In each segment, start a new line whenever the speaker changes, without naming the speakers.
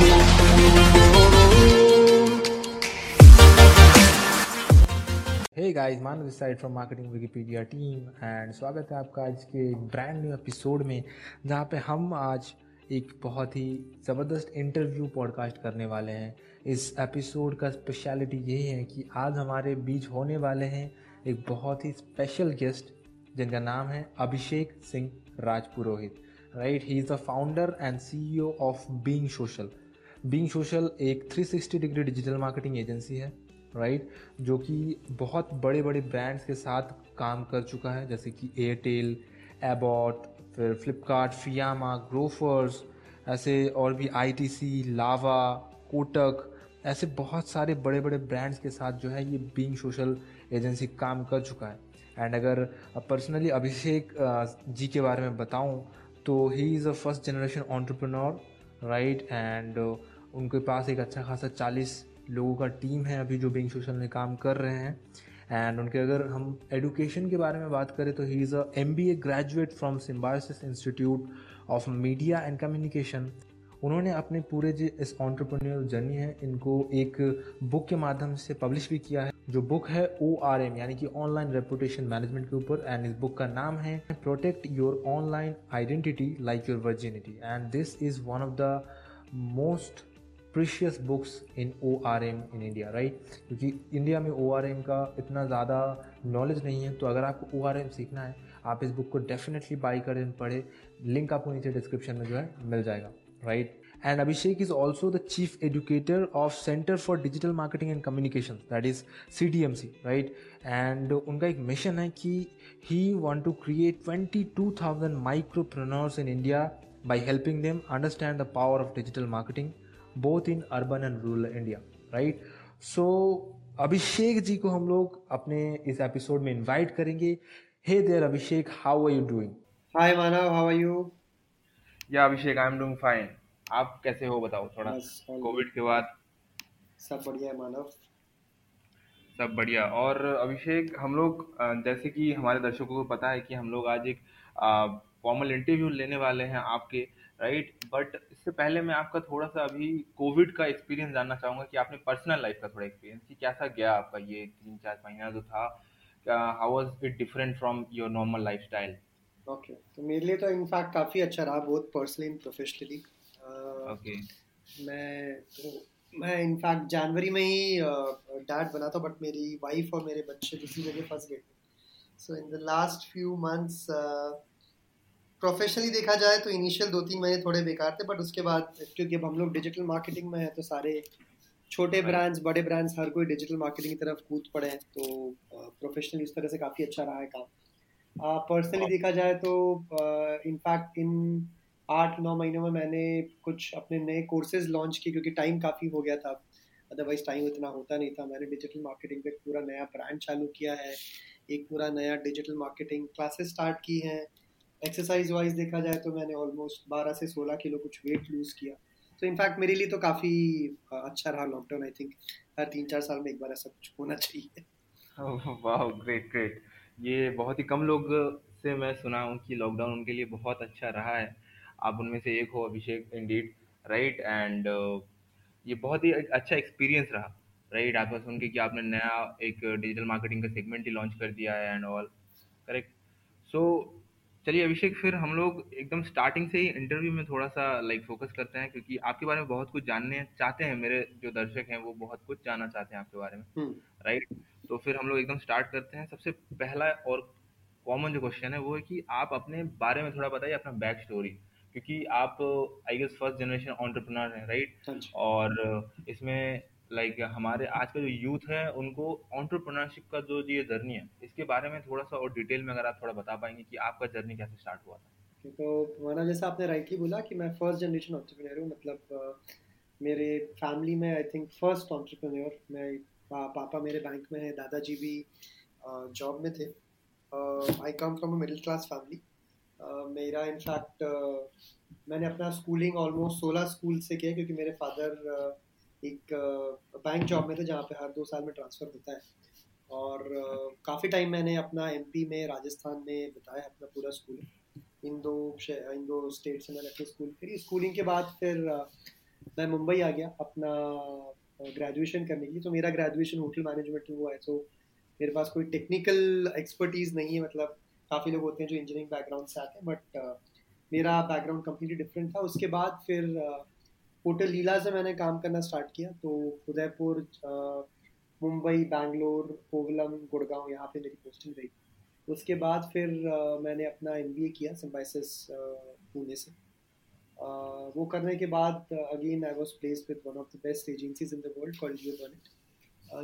Guys, Manav side from Marketing Wikipedia team and स्वागत है आपका आज के ब्रांड न्यू एपिसोड में जहाँ पे हम आज एक बहुत ही ज़बरदस्त इंटरव्यू पॉडकास्ट करने वाले हैं। इस एपिसोड का स्पेशलिटी यही है कि आज हमारे बीच होने वाले हैं एक बहुत ही स्पेशल गेस्ट जिनका नाम है Abhishek Singh Rajpurohit. Right he is the founder and CEO of Being Social Being Social एक 360 डिग्री डिजिटल मार्केटिंग एजेंसी है राइट right? जो कि बहुत बड़े बड़े ब्रांड्स के साथ काम कर चुका है, जैसे कि एयरटेल एबॉट फिर फ्लिपकार्ट फियामा ग्रोफर्स ऐसे और भी आईटीसी लावा कोटक ऐसे बहुत सारे बड़े बड़े ब्रांड्स के साथ जो है ये बींग सोशल एजेंसी काम कर चुका है एंड अगर पर्सनली अभिषेक जी के बारे में बताऊँ तो he is a first generation entrepreneur right and उनके पास एक अच्छा खासा चालीस लोगों का टीम है अभी जो बिंग सोशल में काम कर रहे हैं। एंड उनके अगर हम एडुकेशन के बारे में बात करें तो he is a M B A graduate from Symbiosis Institute of Media and Communication उन्होंने अपने पूरे जो इस ऑन्टरप्रन्योर जर्नी है, इनको एक बुक के माध्यम से पब्लिश भी किया है, जो बुक है ओ आर एम यानी कि ऑनलाइन रेपुटेशन मैनेजमेंट के ऊपर एंड इस बुक का नाम है protect your online identity like your virginity and this is one of the most precious books in O R M in India right क्योंकि इंडिया में ओ आर एम का इतना ज़्यादा नॉलेज नहीं है तो अगर आपको ओ आर एम सीखना है, आप इस बुक को डेफिनेटली बाई करें, पढ़े। लिंक आपको नीचे डिस्क्रिप्शन में जो है मिल जाएगा right and Abhishek is also the chief educator of centre for digital marketing and communication that is C D M C right and उनका एक मिशन है कि he want to create twenty two thousand micropreneurs in India by helping them understand the power of digital marketing both in urban and rural India right so Abhishek ji को हम लोग अपने इस episode में invite करेंगे। Hey there Abhishek how are you doing
hi Manav how are you
yeah Abhishek I am doing fine आप कैसे हो बताओ थोड़ा? कोविड के बाद?
सब बढ़िया है मानव
सब बढ़िया। और अभिषेक हम लोग जैसे कि हमारे दर्शकों को पता है कि हम लोग आज एक फॉर्मल इंटरव्यू लेने वाले हैं आपके राइट बट इससे पहले मैं आपका थोड़ा सा अभी कोविड का एक्सपीरियंस जानना चाहूँगा कि आपने पर्सनल लाइफ का थोड़ा एक्सपीरियंस कि कैसा गया आपका ये तीन चार महीना जो था? How was it different from your normal life style
okay तो मेरे लिए तो इनफैक्ट काफ़ी अच्छा रहा बहुत पर्सनली एंड प्रोफेशनली ओके मैं तो मैं इनफैक्ट जनवरी में ही डैड बना था बट मेरी वाइफ और मेरे बच्चे दूसरी जगह फंस गए so in the last few months professionally देखा जाए तो इनिशियल दो तीन महीने थोड़े बेकार थे बट उसके बाद क्योंकि अब हम लोग डिजिटल मार्केटिंग में हैं तो सारे छोटे ब्रांड्स बड़े ब्रांड्स हर कोई डिजिटल मार्केटिंग की तरफ़ कूद पड़े हैं तो प्रोफेशनली इस तरह से काफ़ी अच्छा रहा है काम। पर्सनली देखा जाए तो इनफैक्ट इन आठ नौ महीनों में मैंने कुछ अपने नए कोर्सेज लॉन्च किए क्योंकि टाइम काफ़ी हो गया था। अदरवाइज़ टाइम इतना होता नहीं था। मैंने डिजिटल मार्केटिंग पे पूरा नया ब्रांड चालू किया है एक पूरा नया डिजिटल मार्केटिंग क्लासेस स्टार्ट की हैं। एक्सरसाइज वाइज देखा जाए तो मैंने ऑलमोस्ट बारह से सोलह किलो कुछ वेट लूज़ किया। तो इनफैक्ट मेरे लिए तो काफ़ी अच्छा रहा लॉकडाउन आई थिंक हर तीन चार साल में एक बार ऐसा कुछ होना चाहिए।
वाह ग्रेट ग्रेट ये बहुत ही कम लोग से मैं सुना हूँ कि लॉकडाउन उनके लिए बहुत अच्छा रहा है। आप उनमें से एक हो, अभिषेक इंडीड राइट एंड ये बहुत ही अच्छा एक्सपीरियंस रहा राइट आपका सुन के कि आपने नया एक डिजिटल मार्केटिंग का सेगमेंट ही लॉन्च कर दिया है एंड ऑल करेक्ट सो चलिए अभिषेक फिर हम लोग एकदम स्टार्टिंग से ही इंटरव्यू में थोड़ा सा लाइक फोकस करते हैं क्योंकि आपके बारे में बहुत कुछ जानने चाहते हैं मेरे जो दर्शक हैं वो बहुत कुछ जानना चाहते हैं आपके बारे में राइट हम्म। तो फिर हम लोग एकदम स्टार्ट करते हैं। सबसे पहला और कॉमन जो क्वेश्चन है वो है कि आप अपने बारे में थोड़ा बताइए अपना बैक स्टोरी क्योंकि आप I guess first generation entrepreneur हैं राइट और इसमें लाइक like, हमारे आज का जो यूथ है उनको ऑन्टरप्रनरशिप का जो ये जर्नी है इसके बारे में थोड़ा सा और डिटेल में अगर आप थोड़ा बता पाएँगे कि आपका जर्नी कैसे स्टार्ट हुआ था।
तो माना जैसा आपने राइटली बोला कि मैं फ़र्स्ट जनरेशन ऑन्टरप्रनर हूँ मतलब मेरे फैमिली में आई थिंक फ़र्स्ट ऑन्टरप्रनर मैं पा, पापा मेरे बैंक में है दादाजी भी जॉब में थे। I come from a middle class family मेरा इनफैक्ट मैंने अपना स्कूलिंग ऑलमोस्ट सोलह स्कूल से किया क्योंकि मेरे फादर एक बैंक जॉब में थे जहाँ पे हर दो साल में ट्रांसफ़र होता है। और काफ़ी टाइम मैंने अपना एमपी में, राजस्थान में बताया अपना पूरा स्कूल इन दो इन दो स्टेट से मैंने अपने स्कूल करी स्कूलिंग के बाद फिर मैं मुंबई आ गया अपना ग्रेजुएशन करने के लिए। तो मेरा ग्रेजुएशन होटल मैनेजमेंट में हुआ है। तो मेरे पास कोई टेक्निकल एक्सपर्टीज नहीं है। मतलब काफ़ी लोग होते हैं जो इंजीनियरिंग बैकग्राउंड से आते हैं। बट मेरा बैकग्राउंड कम्प्लीटली डिफरेंट था। उसके बाद फिर होटल लीला से मैंने काम करना स्टार्ट किया तो उदयपुर मुंबई, बैंगलोर, कोवलम, गुड़गांव, यहाँ पे मेरी पोस्टिंग रही। उसके बाद फिर मैंने अपना एमबीए किया सिम्बाइसिस पुणे से। वो करने के बाद again I was place with one of the best agencies in the world called Leo Burnett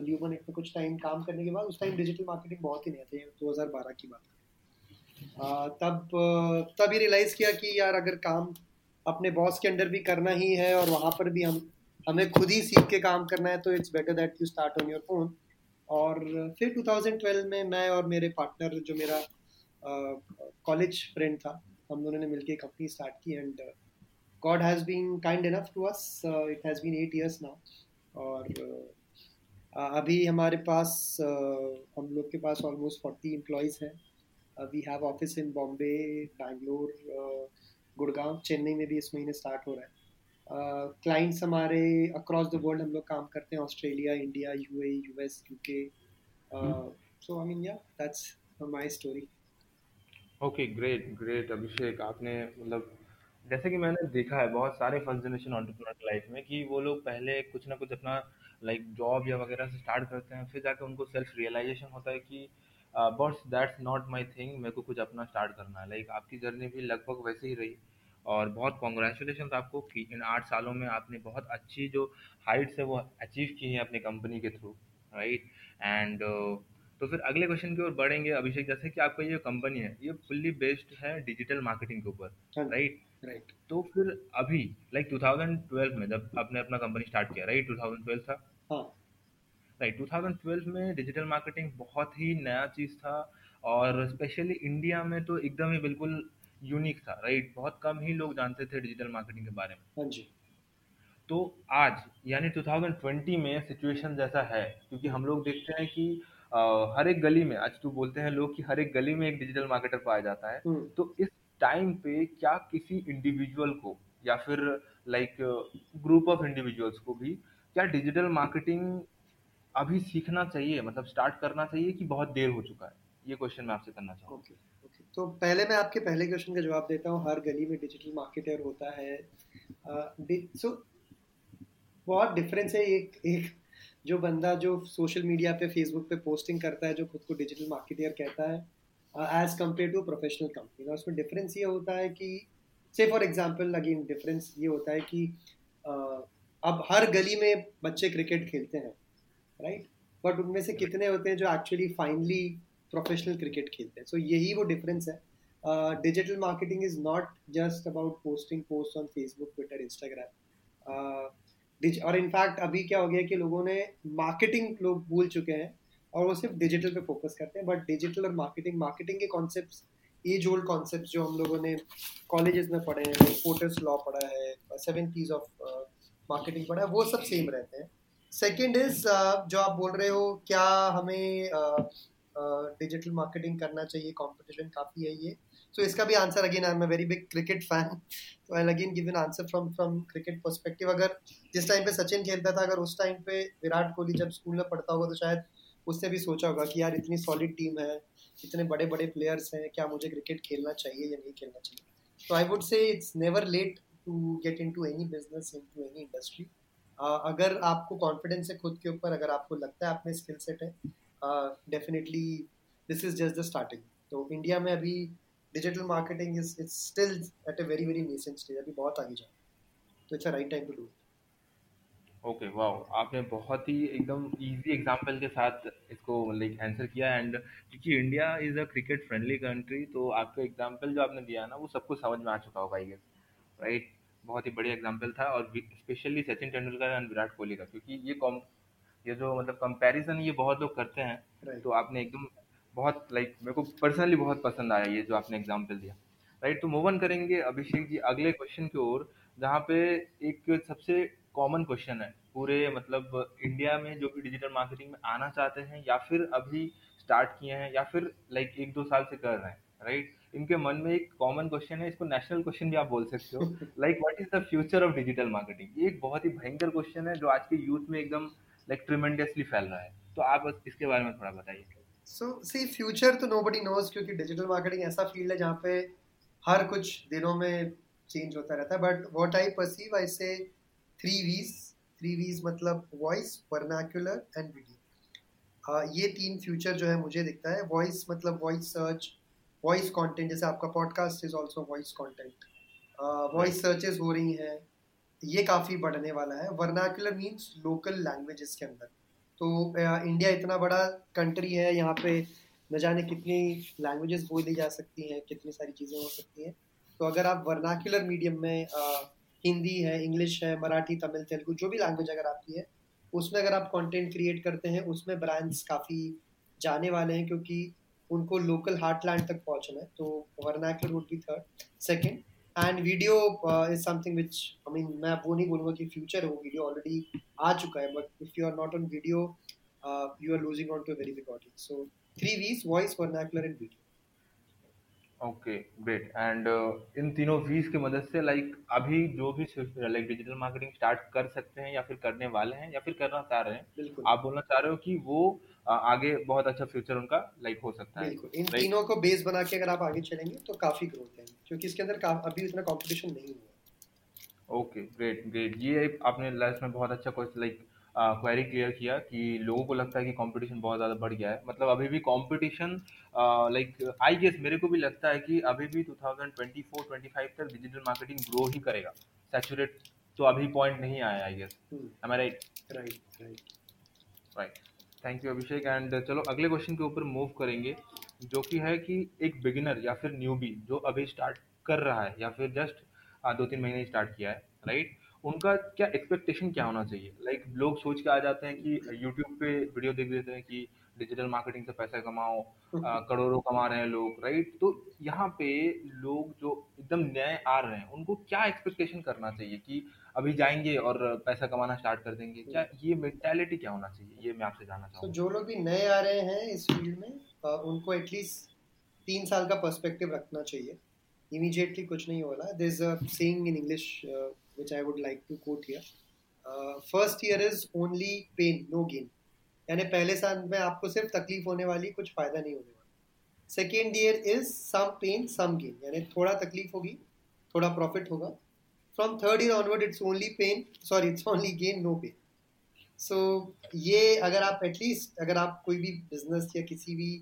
Leo Burnett में कुछ टाइम काम करने के बाद, उस टाइम डिजिटल मार्केटिंग बहुत ही नए थे 2012 की बात। तब तब ये रियलाइज़ किया कि यार, अगर काम अपने बॉस के अंडर भी करना ही है और वहाँ पर भी हम हमें खुद ही सीख के काम करना है तो it's better that you start on your own और फिर 2012 में मैं और मेरे पार्टनर जो मेरा कॉलेज फ्रेंड था हम दोनों ने मिलकर कंपनी स्टार्ट की and God has been kind enough to us it has been eight years now और uh, अभी हमारे पास uh, हम लोग के पास ऑलमोस्ट फोर्टी एम्प्लॉयज़ हैं. We have office in Bombay Bangalore Gurgaon Chennai में भी इस महीने स्टार्ट हो रहा है। क्लाइंट्स uh, हमारे अक्रॉस द वर्ल्ड हम लोग काम करते हैं Australia India UA US UK so I mean yeah that's my story
okay great great Abhishek आपने मतलब जैसे कि मैंने देखा है बहुत सारे फ़र्स्ट जनरेशन ऑन्टरप्रनर लाइफ में कि वो लोग पहले कुछ ना कुछ अपना लाइक like, जॉब या वगैरह से स्टार्ट करते हैं फिर जाकर उनको सेल्फ रियलाइजेशन होता है कि but that's not my thing मेरे को कुछ अपना स्टार्ट करना है। लाइक like, आपकी जर्नी भी लगभग वैसे ही रही। और बहुत कॉन्ग्रेचुलेशन आपको कि। इन आठ सालों में आपने बहुत अच्छी जो हाइट्स है वो अचीव की है अपनी कंपनी के थ्रू राइट एंड तो फिर अगले क्वेश्चन की ओर बढ़ेंगे। अभिषेक जैसे कि आपका ये कंपनी है ये फुल्ली बेस्ड है डिजिटल मार्केटिंग के ऊपर राइट
हाँ, राइट
तो फिर अभी लाइक like 2012 में जब आपने अपना कंपनी स्टार्ट किया राइट 2012 था। हाँ। राइट right, 2012 में डिजिटल मार्केटिंग बहुत ही नया चीज़ था और स्पेशली इंडिया में तो एकदम ही बिल्कुल यूनिक था राइट right? बहुत कम ही लोग जानते थे डिजिटल मार्केटिंग के बारे में
हाँ जी
तो आज यानी 2020 में सिचुएशन जैसा है क्योंकि हम लोग देखते हैं कि आ, हर एक गली में आज तो बोलते हैं लोग कि हर एक गली में एक डिजिटल मार्केटर पाया जाता है हम्म। तो इस टाइम पे क्या किसी इंडिविजुअल को या फिर लाइक ग्रुप ऑफ़ इंडिविजुअल्स को भी क्या डिजिटल मार्केटिंग अभी सीखना चाहिए मतलब स्टार्ट करना चाहिए कि बहुत देर हो चुका है। ये क्वेश्चन मैं आपसे करना चाहूँगा।
Okay. तो पहले मैं आपके पहले क्वेश्चन का जवाब देता हूँ। हर गली में डिजिटल मार्केटर होता है। सो uh, बहुत डिफरेंस है एक एक जो बंदा जो सोशल मीडिया पे फेसबुक पे पोस्टिंग करता है जो खुद को डिजिटल मार्केटर कहता है as compare to professional company उसमें डिफरेंस ये होता है कि से फॉर एग्ज़ाम्पल अगेन डिफरेंस ये होता है कि uh, अब हर गली में बच्चे क्रिकेट खेलते हैं। राइट बट उनमें से कितने होते हैं जो एक्चुअली फाइनली प्रोफेशनल क्रिकेट खेलते हैं? सो यही वो डिफरेंस है। Digital marketing is not just about posting post on Facebook Twitter Instagram और इनफैक्ट अभी क्या हो गया कि लोगों ने मार्केटिंग लोग भूल चुके हैं और वो सिर्फ़ डिजिटल पे फोकस करते हैं। बट डिजिटल और मार्केटिंग मार्केटिंग के कॉन्सेप्ट एज ओल्ड कॉन्सेप्ट जो हम लोगों ने कॉलेजेस में पढ़े हैं पोर्टर्स लॉ पढ़ा है सेवन पीज ऑफ़ मार्केटिंग पढ़ा है, वो सब सेम रहते हैं। सेकेंड इज़ uh, जो आप बोल रहे हो क्या हमें डिजिटल uh, मार्केटिंग uh, करना चाहिए? कंपटीशन काफ़ी है ये। सो so, इसका भी answer again I am very big cricket fan तो I again give an answer from from cricket perspective अगर जिस टाइम पे सचिन खेलता था अगर उस टाइम पे विराट कोहली जब स्कूल में पढ़ता होगा तो शायद उसने भी सोचा होगा कि यार इतनी सॉलिड टीम है इतने बड़े बड़े प्लेयर्स हैं क्या मुझे क्रिकेट खेलना चाहिए या नहीं खेलना चाहिए? तो I would say it's never late to get into any business into any industry अगर आपको कॉन्फिडेंस है खुद के ऊपर, अगर आपको लगता है आप में स्किल सेट है definitely this is just the starting तो इंडिया में अभी digital marketing is it's still at a very very nascent stage अभी बहुत आगे जा तो it's a right time to do
okay वाह आपने बहुत ही एकदम इजी एग्जांपल के साथ इसको लाइक आंसर किया एंड क्योंकि India is a cricket friendly country तो आपका एग्जांपल जो आपने दिया ना, वो सबको समझ में आ चुका होगा गेस राइट बहुत ही बढ़िया एग्ज़ाम्पल था और स्पेशली सचिन तेंदुलकर एंड विराट कोहली का क्योंकि ये कॉम ये जो मतलब कंपैरिजन ये बहुत लोग करते हैं right. तो आपने एकदम बहुत लाइक like, मेरे को पर्सनली बहुत पसंद आया ये जो आपने एग्ज़ाम्पल दिया राइट तो मूव ऑन करेंगे अभिषेक जी अगले क्वेश्चन की ओर जहाँ पे एक सबसे कॉमन क्वेश्चन है पूरे मतलब इंडिया में जो भी डिजिटल मार्केटिंग में आना चाहते हैं या फिर अभी स्टार्ट किए हैं या फिर लाइक एक दो साल से कर रहे हैं राइट इनके मन में एक कॉमन क्वेश्चन है इसको नेशनल क्वेश्चन भी आप बोल सकते हो। Like what is the future of digital marketing ये एक बहुत ही भयंकर क्वेश्चन है जो आज के यूथ में एकदम लाइक ट्रिमेंडियसली फैल रहा है। तो आप इसके बारे में थोड़ा बताइए।
सो सी फ्यूचर तो नोबडी नोज़ क्योंकि डिजिटल मार्केटिंग ऐसा फ़ील्ड है जहाँ पे हर कुछ दिनों में चेंज होता रहता है। But what I perceive I say three Vs three वीज मतलब वॉइस वर्नाक्यूलर एंड वीडियो ये तीन फ्यूचर जो है मुझे दिखता है। वॉइस मतलब वॉइस सर्च वॉइस कंटेंट जैसे आपका podcast is also voice content voice searches हो रही हैं। ये काफ़ी बढ़ने वाला है। वर्नाकुलर मीन्स लोकल लैंग्वेजेस के अंदर। तो इंडिया इतना बड़ा कंट्री है यहाँ पे न जाने कितनी लैंग्वेजेस बोली जा सकती हैं कितनी सारी चीज़ें हो सकती हैं। तो अगर आप वर्नाकुलर मीडियम में आ, हिंदी है इंग्लिश है मराठी तमिल तेलुगु जो भी लैंग्वेज अगर आपकी है उसमें अगर आप कंटेंट क्रिएट करते हैं उसमें ब्रांड्स काफ़ी जाने वाले हैं क्योंकि उनको लोकल हार्टलैंड तक पहुँचना है तो vernacular would be third second and video is something which I mean मैं वो नहीं बोलूँगा कि फ्यूचर है वो वीडियो ऑलरेडी आ चुका है but if you are not on video you are losing on to very big audience so three Vs voice vernacular and video
okay great and इन तीनों वीज की मदद से लाइक like, अभी जो भी लाइक डिजिटल मार्केटिंग स्टार्ट कर सकते हैं या फिर करने वाले हैं या फिर करना चाह रहे हैं आप बोलना चाह रहे हो कि वो आगे बहुत अच्छा फ्यूचर उनका लाइक हो सकता है।
इन तीनों को बेस बना के अगर आप आगे चलेंगे तो काफ़ी ग्रोथ है क्योंकि इसके अंदर अभी उतना कंपटीशन नहीं हुआ।
ओके ग्रेट ग्रेट ये आपने लास्ट में बहुत अच्छा क्वेश्चन लाइक क्वेरी क्लियर किया कि लोगों को लगता है कि कंपटीशन बहुत ज़्यादा बढ़ गया है। मतलब अभी भी कंपटीशन लाइक आई गेस मेरे को भी लगता है कि अभी भी 2024 25 तक डिजिटल मार्केटिंग ग्रो ही करेगा। सैचुरेट तो अभी पॉइंट नहीं आया I guess I right
right right
right thank you Abhishek and चलो अगले क्वेश्चन के ऊपर मूव करेंगे जो कि है कि एक बिगिनर या फिर न्यूबी जो अभी स्टार्ट कर रहा है या फिर जस्ट दो तीन महीने स्टार्ट किया है राइट उनका क्या एक्सपेक्टेशन क्या होना चाहिए? लाइक like, लोग सोच के आ जाते हैं कि यूट्यूब पे वीडियो देख देते हैं कि डिजिटल मार्केटिंग से पैसा कमाओ करोड़ों कमा रहे हैं लोग राइट तो यहाँ पे लोग जो एकदम नए आ रहे हैं उनको क्या एक्सपेक्टेशन करना चाहिए कि अभी जाएँगे और पैसा कमाना स्टार्ट कर देंगे? क्या ये मेंटालिटी क्या होना चाहिए? ये मैं आपसे जानना चाहूँगा।
तो जो लोग भी नए आ रहे हैं इस फ़ील्ड में उनको एटलीस्ट तीन साल का पर्सपेक्टिव रखना चाहिए। इमीडिएटली कुछ नहीं हो रहा। This is a saying in English I would like to quote here. Uh, first year is only pain, no gain. यानी पहले साल में आपको सिर्फ़ तकलीफ़ होने वाली, कुछ फ़ायदा नहीं होने वाला। Second year is some pain some gain यानी थोड़ा तकलीफ़ होगी, थोड़ा प्रॉफिट होगा। From third year onward it's only pain sorry it's only gain no pain so ये अगर आप एटलीस्ट अगर आप कोई भी बिज़नेस या किसी भी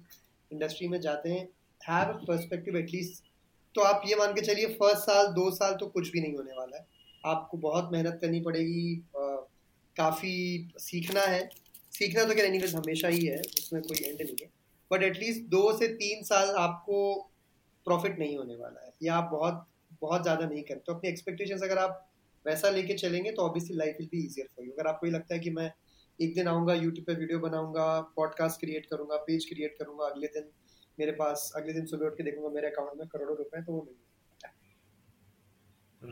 इंडस्ट्री में जाते हैं हैव अ पर्सपेक्टिव एटलीस्ट तो आप ये मान के चलिए फ़र्स्ट साल, दो साल तो कुछ भी नहीं होने वाला है। आपको बहुत मेहनत करनी पड़ेगी काफ़ी सीखना है। सीखना तो क्या एनीवेज हमेशा ही है उसमें कोई एंड नहीं है। बट एटलीस्ट दो से तीन साल आपको प्रॉफिट नहीं होने वाला है। या आप बहुत बहुत ज़्यादा नहीं करते तो अपनी एक्सपेक्टेशंस अगर आप वैसा लेके चलेंगे तो obviously life will be easier for you अगर आपको ये लगता है कि मैं एक दिन आऊँगा यूट्यूब पे वीडियो बनाऊँगा पॉडकास्ट क्रिएट करूँगा पेज क्रिएट करूँगा अगले दिन मेरे पास अगले दिन सुबह उठ के देखूँगा मेरे अकाउंट में करोड़ों रुपए तो वो नहीं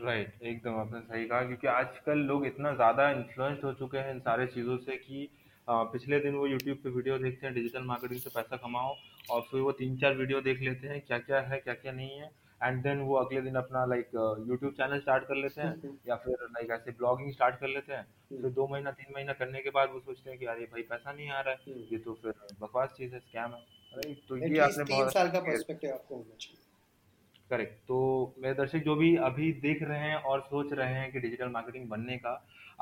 राइट right, एकदम आपने सही कहा क्योंकि आजकल लोग इतना ज़्यादा इन्फ्लुएंस्ड हो चुके हैं इन सारे चीज़ों से कि पिछले दिन वो यूट्यूब पे वीडियो देखते हैं डिजिटल मार्केटिंग से पैसा कमाओ और फिर वो तीन चार वीडियो देख लेते हैं क्या क्या है क्या क्या नहीं है एंड देन वो अगले दिन अपना लाइक यूट्यूब चैनल स्टार्ट कर लेते हैं हम्म। या फिर लाइक ऐसे ब्लॉगिंग स्टार्ट कर लेते हैं हम्म। फिर दो महीना तीन महीना करने के बाद वो सोचते हैं कि अरे भाई पैसा नहीं आ रहा है हम्म। ये तो फिर बकवास चीज़ है स्कैम है तो ये आपने बहुत साल का पर्सपेक्टिव आपको होना चाहिए करेक्ट तो मेरे दर्शक जो भी अभी देख रहे हैं और सोच रहे हैं कि डिजिटल मार्केटिंग बनने का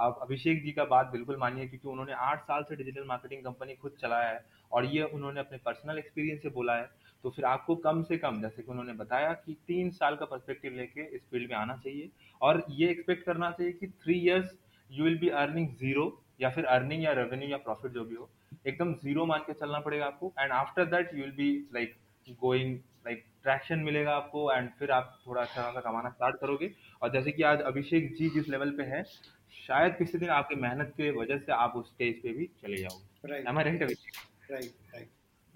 आप अभिषेक जी का बात बिल्कुल मानिए, क्योंकि उन्होंने आठ साल से डिजिटल मार्केटिंग कंपनी खुद चलाया है और ये उन्होंने अपने पर्सनल एक्सपीरियंस से बोला है। तो फिर आपको कम से कम, जैसे कि उन्होंने बताया कि तीन साल का पर्सपेक्टिव लेके इस फ़ील्ड में आना चाहिए और ये एक्सपेक्ट करना चाहिए कि three years you will be earning zero या फिर अर्निंग या रेवेन्यू या प्रॉफिट जो भी हो, एकदम ज़ीरो मान के चलना पड़ेगा आपको। And after that you will be like going like traction मिलेगा आपको एंड फिर आप थोड़ा अच्छा खासा कमाना स्टार्ट करोगे। और जैसे कि आज अभिषेक जी जिस लेवल पे है शायद किसी दिन आपकी मेहनत की वजह से आप उस स्टेज पे भी चले जाओगे। Right Abhishek right right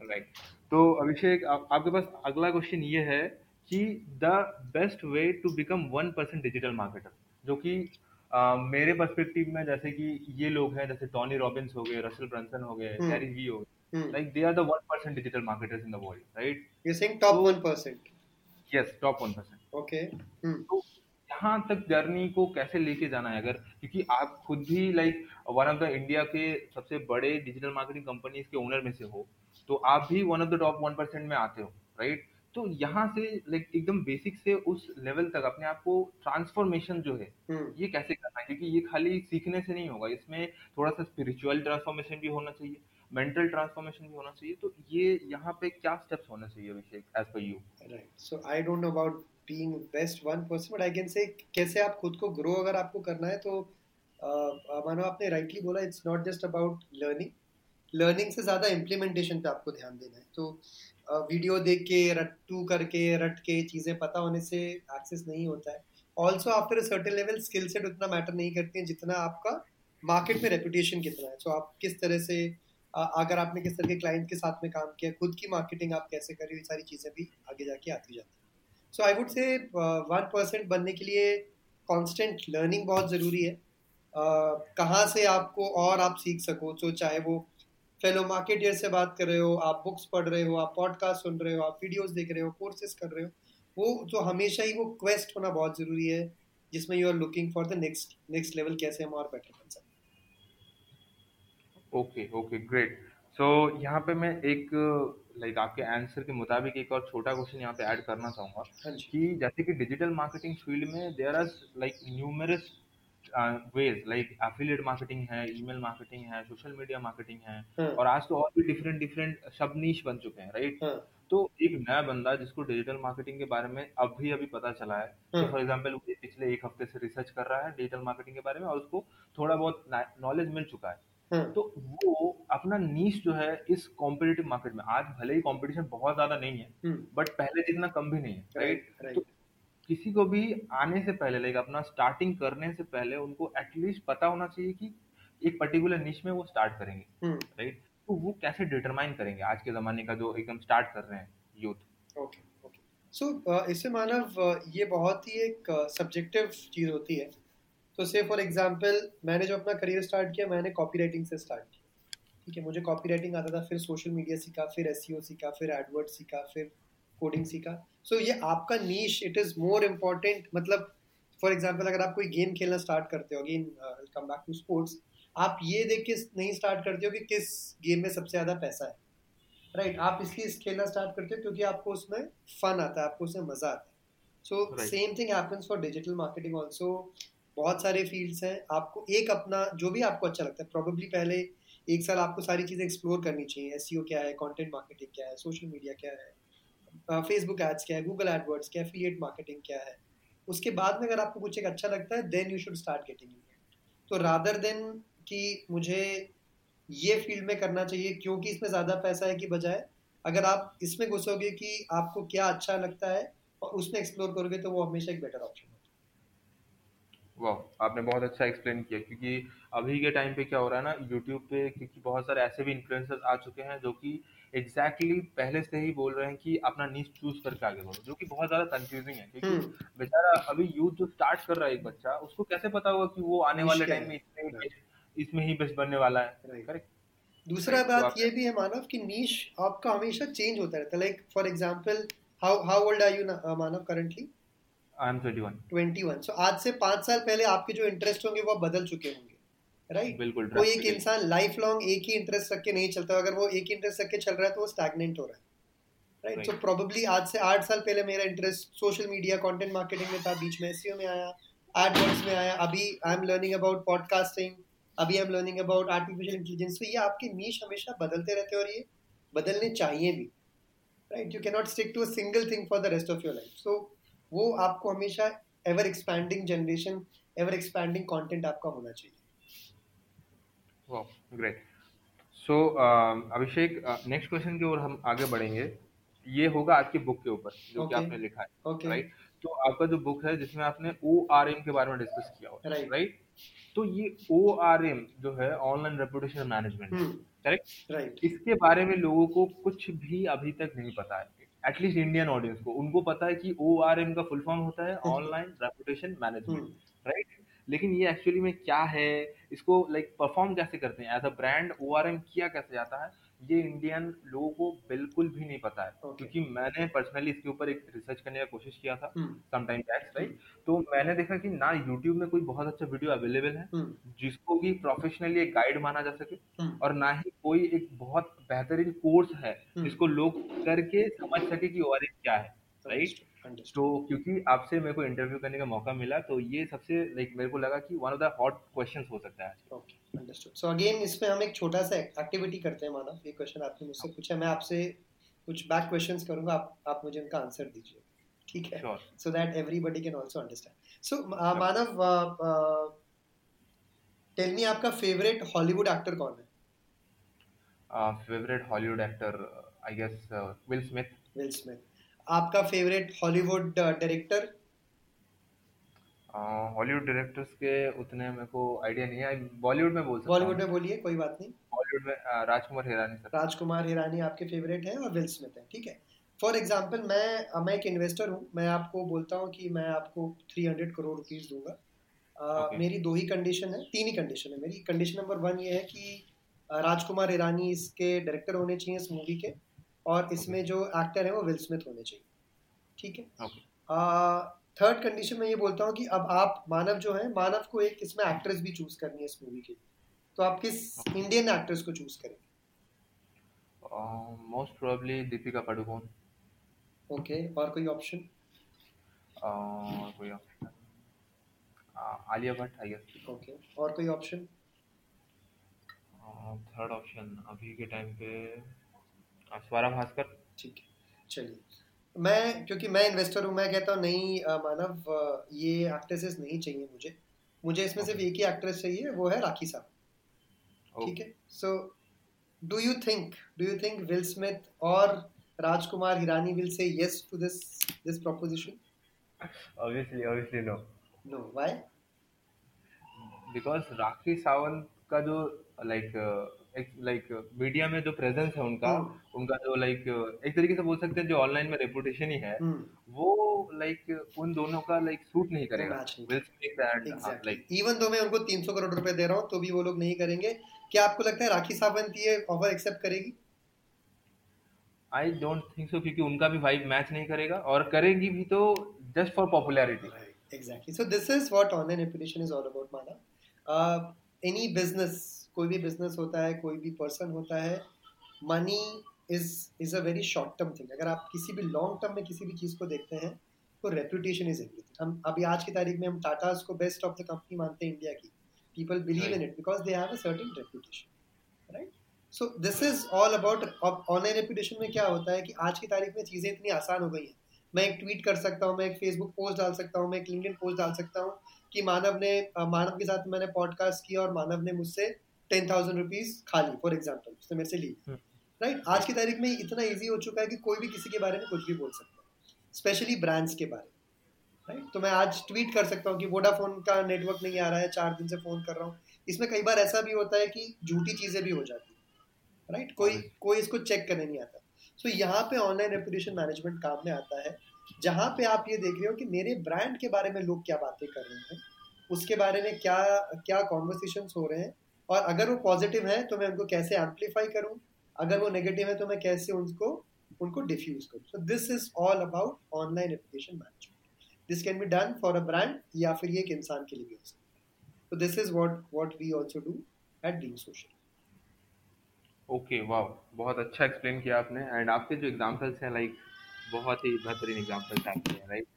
right तो अभिषेक आप, आपके पास अगला क्वेश्चन ये है कि the best way to become one percent digital marketer जो कि Uh, मेरे पर्सपेक्टिव में जैसे कि ये लोग हैं जैसे टॉनी रॉबिन्स हो गए रसल ब्रंसन हो गए कैरी वी हो गए the one percent digital marketers in the world, right?
You're saying top one so, percent.
Yes top one percent
okay
तो यहाँ तक जर्नी को कैसे लेके जाना है अगर? क्योंकि आप खुद भी like one of the India के सबसे बड़े डिजिटल मार्केटिंग कंपनीज़ के ओनर में से हो तो आप भी one of the top one percent में आते हो राइट तो यहाँ से लाइक एकदम बेसिक से उस लेवल तक अपने आप को ट्रांसफॉर्मेशन जो है
हम्म।
ये कैसे करना है? क्योंकि ये खाली सीखने से नहीं होगा इसमें थोड़ा सा स्पिरिचुअल ट्रांसफॉर्मेशन भी होना चाहिए मेंटल ट्रांसफॉर्मेशन भी होना चाहिए तो ये यहाँ पे क्या स्टेप्स होने चाहिए Abhishek as per you
right so I don't know about being best one person but I can say कैसे आप खुद को ग्रो अगर आपको करना है तो मानो आपने राइटली बोला it's not just about learning learning से ज़्यादा इम्प्लीमेंटेशन पे आपको ध्यान देना है। तो वीडियो देख के रट्टू करके रट के चीज़ें पता होने से एक्सेस नहीं होता है। Also after certain level skill set उतना मैटर नहीं करती है जितना आपका मार्केट में रेपुटेशन कितना है। सो so, आप किस तरह से अगर आपने किस तरह के क्लाइंट के साथ में काम किया खुद की मार्केटिंग आप कैसे कर ये सारी चीज़ें भी आगे जाके आती जाती है। So I would say one percent बनने के लिए कॉन्स्टेंट लर्निंग बहुत ज़रूरी है। Uh, कहाँ से आपको और आप सीख सको तो चाहे वो फेलो मार्केटियर से बात कर रहे हो आप बुक्स पढ़ रहे हो आप पॉडकास्ट सुन रहे हो आप वीडियोस देख रहे हो कोर्सेज कर रहे हो वो जो हमेशा ही वो क्वेस्ट होना बहुत ज़रूरी है जिसमें you are looking for the next next level कैसे हम और बेटर बन सकते
okay okay great so so, यहाँ पे मैं एक लाइक आपके आंसर के मुताबिक एक और छोटा क्वेश्चन यहाँ पे ऐड करना चाहूँगा
हाँ
कि जैसे कि डिजिटल मार्केटिंग फ़ील्ड में there are like numerous ways like affiliate marketing है ईमेल मार्केटिंग है सोशल मीडिया मार्केटिंग है
हाँ।
और आज तो और भी डिफरेंट डिफरेंट सब नीच बन चुके हैं राइट
हाँ।
तो एक नया बंदा जिसको डिजिटल मार्केटिंग के बारे में अभी अभी पता चला है। फॉर एग्जांपल वो पिछले एक हफ़्ते से रिसर्च कर रहा है डिजिटल मार्केटिंग के बारे में और उसको थोड़ा बहुत नॉलेज मिल चुका हाँ। तो वो अपना नीच जो है इस कॉम्पिटिटिव मार्केट में आज भले ही कंपटीशन बहुत ज़्यादा नहीं है
हम्म।
बट पहले जितना कम भी नहीं है राइट तो किसी को भी आने से पहले लाइक अपना स्टार्टिंग करने से पहले उनको एटलीस्ट पता होना चाहिए कि एक पर्टिकुलर निश में वो स्टार्ट करेंगे
हम्म।
राइट तो वो कैसे डिटरमाइन करेंगे आज के जमाने का जो एकदम स्टार्ट कर रहे हैं यूथ
ओके ओके सो इससे मानव uh, ये बहुत ही एक सब्जेक्टिव चीज़ होती है। तो से फॉर एग्ज़ाम्पल मैंने जो अपना करियर स्टार्ट किया मैंने कॉपी राइटिंग से स्टार्ट किया। ठीक है मुझे कॉपी राइटिंग आता था फिर सोशल मीडिया सीखा फिर एस सीखा फिर एडवर्ड सीखा फिर कोडिंग सीखा। सो so, ये आपका niche it is more important मतलब फॉर एग्ज़ाम्पल अगर आप कोई गेम खेलना स्टार्ट करते हो again come back to sports आप ये देख के नहीं स्टार्ट करते हो कि किस गेम में सबसे ज़्यादा पैसा है। राइट right, आप इसलिए खेलना स्टार्ट करते हो क्योंकि आपको उसमें फन आता है आपको उसमें मज़ा आता है। So same thing happens for digital marketing also बहुत सारे फील्ड्स हैं। आपको एक अपना, जो भी आपको अच्छा लगता है प्रॉबेबली पहले एक साल आपको सारी चीज़ें एक्सप्लोर करनी चाहिए। एस क्या है कॉन्टेंट मार्केटिंग क्या है सोशल मीडिया क्या है फेसबुक एड्स क्या है गूगल एडवर्ड्स क्या है एफिलिएट मार्केटिंग क्या है। उसके बाद में अगर आपको कुछ एक अच्छा लगता है then you should start getting तो रादर देन कि मुझे ये फ़ील्ड में करना चाहिए, क्योंकि इसमें ज़्यादा पैसा है कि बजाय, अगर आप इसमें घुसोगे कि आपको क्या अच्छा लगता है और उसमें एक्सप्लोर करोगे तो वो हमेशा एक बेटर ऑप्शन
वाह आपने बहुत अच्छा एक्सप्लेन किया क्योंकि अभी के टाइम पे क्या हो रहा है ना यूट्यूब पे क्योंकि बहुत सारे ऐसे भी इन्फ्लुएंसर्स आ चुके हैं जो कि एग्जैक्टली exactly पहले से ही बोल रहे हैं कि अपना नीच चूज़ करके आगे बढ़ो जो कि बहुत ज़्यादा कंफ्यूजिंग है क्योंकि
हम्म।
बेचारा अभी यूथ जो स्टार्ट कर रहा है एक बच्चा उसको कैसे पता होगा कि वो आने वाले टाइम में इसमें इसमें ही बेस्ट बनने वाला है? करेक्ट
दूसरा बात ये भी है मानव कि नीश आपका हमेशा चेंज होता रहता है। Like for example how how old are you Manav currently
I am 21
21 so आज से पाँच साल पहले आपके जो इंटरेस्ट होंगे वो बदल चुके होंगे राइट
बिल्कुल
कोई एक इंसान लाइफ लॉन्ग एक ही इंटरेस्ट रख के नहीं चलता। अगर वो एक इंटरेस्ट रख के चल रहा है तो वो स्टैगनेंट हो रहा है राइट सो प्रोबेबली आज से आठ साल पहले मेरा interest social media content marketing में था। बीच में में आया एडवर्ड्स में आया। अभी I am learning about podcasting अभी I am learning about artificial intelligence तो ये आपके नीश हमेशा बदलते रहते हैं और ये बदलने चाहिए भी right you can not stick to a single thing for the rest of your life so वो आपको हमेशा ever expanding generation ever expanding content आपका होना चाहिए।
Great so Abhishek next question की ओर हम आगे बढ़ेंगे। ये होगा आपकी बुक के ऊपर जो okay. कि आपने लिखा है राइट
okay.
राइट तो आपका जो बुक है जिसमें आपने ओ आर एम के बारे में डिस्कस किया हुआ
राइट
राइट तो ये ओ आर एम जो है online reputation management correct
right
इसके बारे में लोगों को कुछ भी अभी तक नहीं पता है। एटलीस्ट इंडियन ऑडियंस को। उनको पता है कि ओ आर एम का फुल फॉर्म होता है ऑनलाइन रेपुटेशन मैनेजमेंट राइट लेकिन ये एक्चुअली में क्या है इसको लाइक like, परफॉर्म कैसे करते हैं? As a brand O R M किया कैसे जाता है? ये इंडियन लोगों को बिल्कुल भी नहीं पता है।
Okay.
क्योंकि मैंने पर्सनली इसके ऊपर एक रिसर्च करने का कोशिश किया था सम टाइम बैक राइट तो मैंने देखा कि ना यूट्यूब में कोई बहुत अच्छा वीडियो अवेलेबल है
हम्म,
जिसको कि प्रोफेशनली एक गाइड माना जा सके
हम्म,
और ना ही कोई एक बहुत बेहतरीन कोर्स है
हम्म।
जिसको लोग करके समझ सके कि और क्या है राइट
understood.
तो क्योंकि आपसे मेरे को इंटरव्यू करने का मौका मिला तो ये सबसे लाइक मेरे को लगा कि one of the hot questions हो सकता है
ओके अंडरस्टूड सो अगेन इसमें हम एक छोटा सा एक्टिविटी करते हैं मानव। ये क्वेश्चन आपने मुझसे पूछा मैं आपसे कुछ बैक क्वेश्चंस करूँगा आप आप मुझे उनका आंसर दीजिए। ठीक है? That everybody can also understand. So uh, Manav uh, uh, tell me आपका फेवरेट हॉलीवुड एक्टर कौन है?
Favourite Hollywood actor I guess Will Smith
Will Smith आपका favourite Hollywood director
Hollywood directors के उतने मेरे को आइडिया नहीं है। बॉलीवुड में बोल सकता
बॉलीवुड में बोलिए कोई बात नहीं।
बॉलीवुड में uh, राजकुमार हिरानी सर
राजकुमार हिरानी आपके फेवरेट हैं और विल स्मिथ है ठीक है? फॉर एग्ज़ाम्पल मैं मैं एक इन्वेस्टर हूँ। मैं आपको बोलता हूँ कि मैं आपको थ्री हंड्रेड करोड़ रुपीज़ दूँगा। अ,
Okay.
मेरी दो ही कंडीशन है तीन ही कंडीशन है मेरी। कंडीशन नंबर वन ये है कि राजकुमार ईरानी इसके डायरेक्टर होने चाहिए इस मूवी के। और इसमें जो एक्टर है वो विल स्मिथ होने चाहिए। ठीक है? थर्ड कंडीशन में ये बोलता हूँ कि अब आप मानव जो है मानव को एक इसमें एक्ट्रेस भी चूज़ करनी है इस मूवी की तो आप किस इंडियन एक्ट्रेस को चूज़ करेंगे?
Most probably Deepika Padukone
okay और कोई ऑप्शन
और कोई? Uh, Alia Bhatt I guess
okay और कोई ऑप्शन
थर्ड ऑप्शन अभी के टाइम पे uh, स्वरा भास्कर
ठीक है चलिए। मैं क्योंकि मैं इन्वेस्टर हूँ मैं कहता हूँ नहीं मानव ये एक्ट्रेसेस नहीं चाहिए मुझे। मुझे इसमें सिर्फ़ एक ही एक्ट्रेस चाहिए वो है राखी साहब
Oh,
ठीक है? So do you think do you think Will Smith और Rajkumar Hirani will say yes to this this proposition
obviously obviously no.
No why
because Rakhi Sawant का जो लाइक एक लाइक मीडिया में जो प्रेजेंस है उनका
हम्म।
उनका जो लाइक एक तरीके से बोल सकते हैं जो ऑनलाइन में रेपुटेशन ही है
हम्म।
वो लाइक उन दोनों का लाइक सूट नहीं करेगा।
एग्जैक्टली
लाइक
इवन दो मैं उनको 300 करोड़ रुपए दे रहा हूँ तो भी वो लोग नहीं करेंगे। क्या आपको लगता है राखी सावंत ये ऑफ़र एक्सेप्ट करेगी?
आई डोंट थिंक सो क्योंकि उनका भी वाइब मैच नहीं करेगा और करेगी भी तो just for popularity
exactly so this is what online reputation is all about माना। Uh, any business कोई भी बिज़नेस होता है कोई भी पर्सन होता है money is is a very short term thing अगर आप किसी भी लॉन्ग टर्म में किसी भी चीज़ को देखते हैं तो reputation इज़ everything. हम अभी आज की तारीख में हम टाटास को बेस्ट ऑफ़ द कंपनी मानते हैं इंडिया की. People believe
in
it because they have a certain reputation right? So this is all about online reputation में क्या होता है कि आज की तारीख में चीज़ें इतनी आसान हो गई हैं। मैं एक ट्वीट कर सकता हूँ मैं एक फेसबुक पोस्ट डाल सकता हूँ मैं एक लिंक्डइन पोस्ट डाल सकता हूँ कि मानव ने मानव के साथ मैंने पॉडकास्ट किया और मानव ने मुझसे टेन थाउज़ेंड रुपीज़ खा ली फॉर एग्ज़ाम्पल उसने मेरे से ली।
हम्म।
राइट आज की तारीख में इतना ईजी हो चुका है कि कोई भी किसी के बारे में कुछ भी बोल सकता है। स्पेशली ब्रांड्स के बारे में। राइट तो मैं आज ट्वीट कर सकता हूँ कि वोडाफोन का नेटवर्क नहीं आ रहा है चार दिन से फ़ोन कर रहा हूँ। इसमें कई बार ऐसा भी होता है कि झूठी चीज़ें भी हो जाती है। राइट कोई कोई इसको चेक करने नहीं आता। सो यहाँ पे ऑनलाइन रेपुटेशन मैनेजमेंट काम में आता है जहाँ पे आप ये देख रहे हो कि मेरे ब्रांड के बारे में लोग क्या बातें कर रहे हैं उसके बारे में क्या क्या कॉन्वर्सेशन हो रहे हैं और अगर वो पॉजिटिव है तो मैं उनको कैसे एम्पलीफाई करूँ? अगर वो नेगेटिव है तो मैं कैसे उनको उनको डिफ्यूज करूँ? So this is all about online reputation management this can be done for a brand या फिर एक इंसान के लिए भी हो सकता है। तो this is what what we also do at Being Social
okay वाह बहुत अच्छा एक्सप्लेन किया आपने। एंड आपके जो एग्जांपल्स हैं लाइक बहुत ही बेहतरीन एग्जांपल्स आपके हैं राइट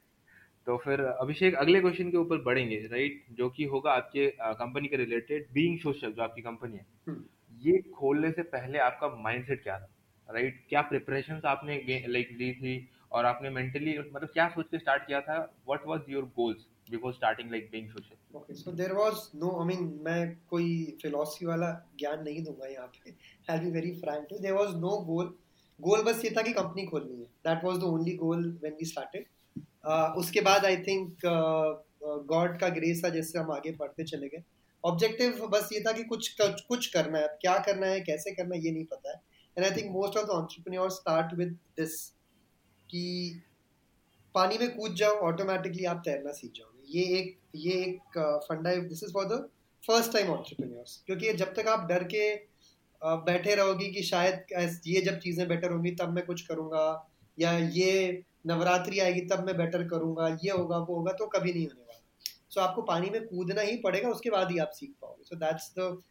तो फिर अभिषेक अगले क्वेश्चन के ऊपर बढ़ेंगे राइट जो कि होगा आपके कंपनी के रिलेटेड बीइंग सोशल जो आपकी कंपनी है।
हम्म।
ये खोलने से पहले आपका माइंडसेट क्या था राइट क्या प्रिपरेशंस आपने लाइक ली थी और आपने मेंटली मतलब क्या सोच के स्टार्ट किया था? What was your goals before starting like Being Social
okay so there was no I mean मैं कोई फिलॉसफी वाला ज्ञान नहीं दूँगा यहाँ पे। I be very frank there was no goal goal बस ये था कि कंपनी खोलनी है। That was the only goal when we started उसके बाद आई थिंक गॉड का ग्रेस था जिससे हम आगे बढ़ते चले गए। ऑब्जेक्टिव बस ये था कि कुछ कुछ करना है। क्या करना है, कैसे करना है, ये नहीं पता है। And I think most of the entrepreneur start with this कि पानी में कूद जाओ ऑटोमेटिकली आप तैरना सीख जाओगे। ये एक ये एक फंडा this is for the first time entrepreneurs क्योंकि जब तक आप डर के बैठे रहोगी कि शायद ये जब चीज़ें बेटर होंगी, तब मैं कुछ करूँगा, या ये नवरात्रि आएगी तब मैं बेटर करूँगा ये होगा वो होगा तो कभी नहीं होने वाला। सो so, आपको पानी में कूदना ही पड़ेगा उसके बाद ही आप सीख पाओगे। सो दैट्स द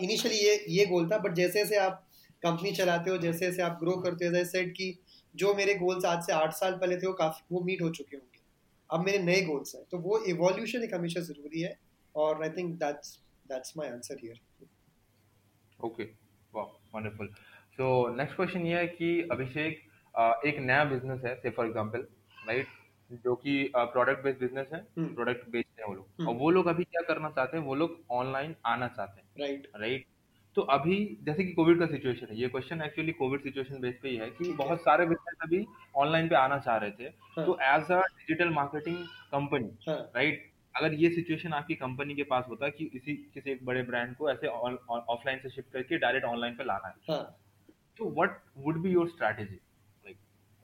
इनिशियली ये ये गोल था बट जैसे जैसे आप कंपनी चलाते हो जैसे जैसे आप ग्रो करते हो जैसे सेट की जो मेरे गोल्स आज से आठ साल पहले थे वो काफ़ी वो मीट हो चुके होंगे। अब मेरे नए गोल्स हैं। तो वो इवोल्यूशन एक हमेशा ज़रूरी है और I think that's that's my answer here
okay वाह वंडरफुल सो नेक्स्ट क्वेश्चन ये है कि अभिषेक एक नया बिज़नेस है से फॉर एग्जांपल राइट जो कि प्रोडक्ट बेस्ड बिज़नेस है प्रोडक्ट हम्म। बेचते हैं वो लोग। हम्म। और वो लोग अभी क्या करना चाहते हैं वो लोग ऑनलाइन आना चाहते हैं।
राइट
राइट तो अभी जैसे कि कोविड का सिचुएशन है ये question actually COVID situation base पे ही है कि बहुत सारे बिज़नेस अभी ऑनलाइन पे आना चाह रहे थे। हाँ. तो as a digital marketing company right अगर ये सिचुएशन आपकी कंपनी के पास होता कि इसी किसी एक बड़े ब्रांड को ऐसे ऑफलाइन से शिफ्ट करके डायरेक्ट ऑनलाइन पे लाना है। हाँ. तो what would be your strategy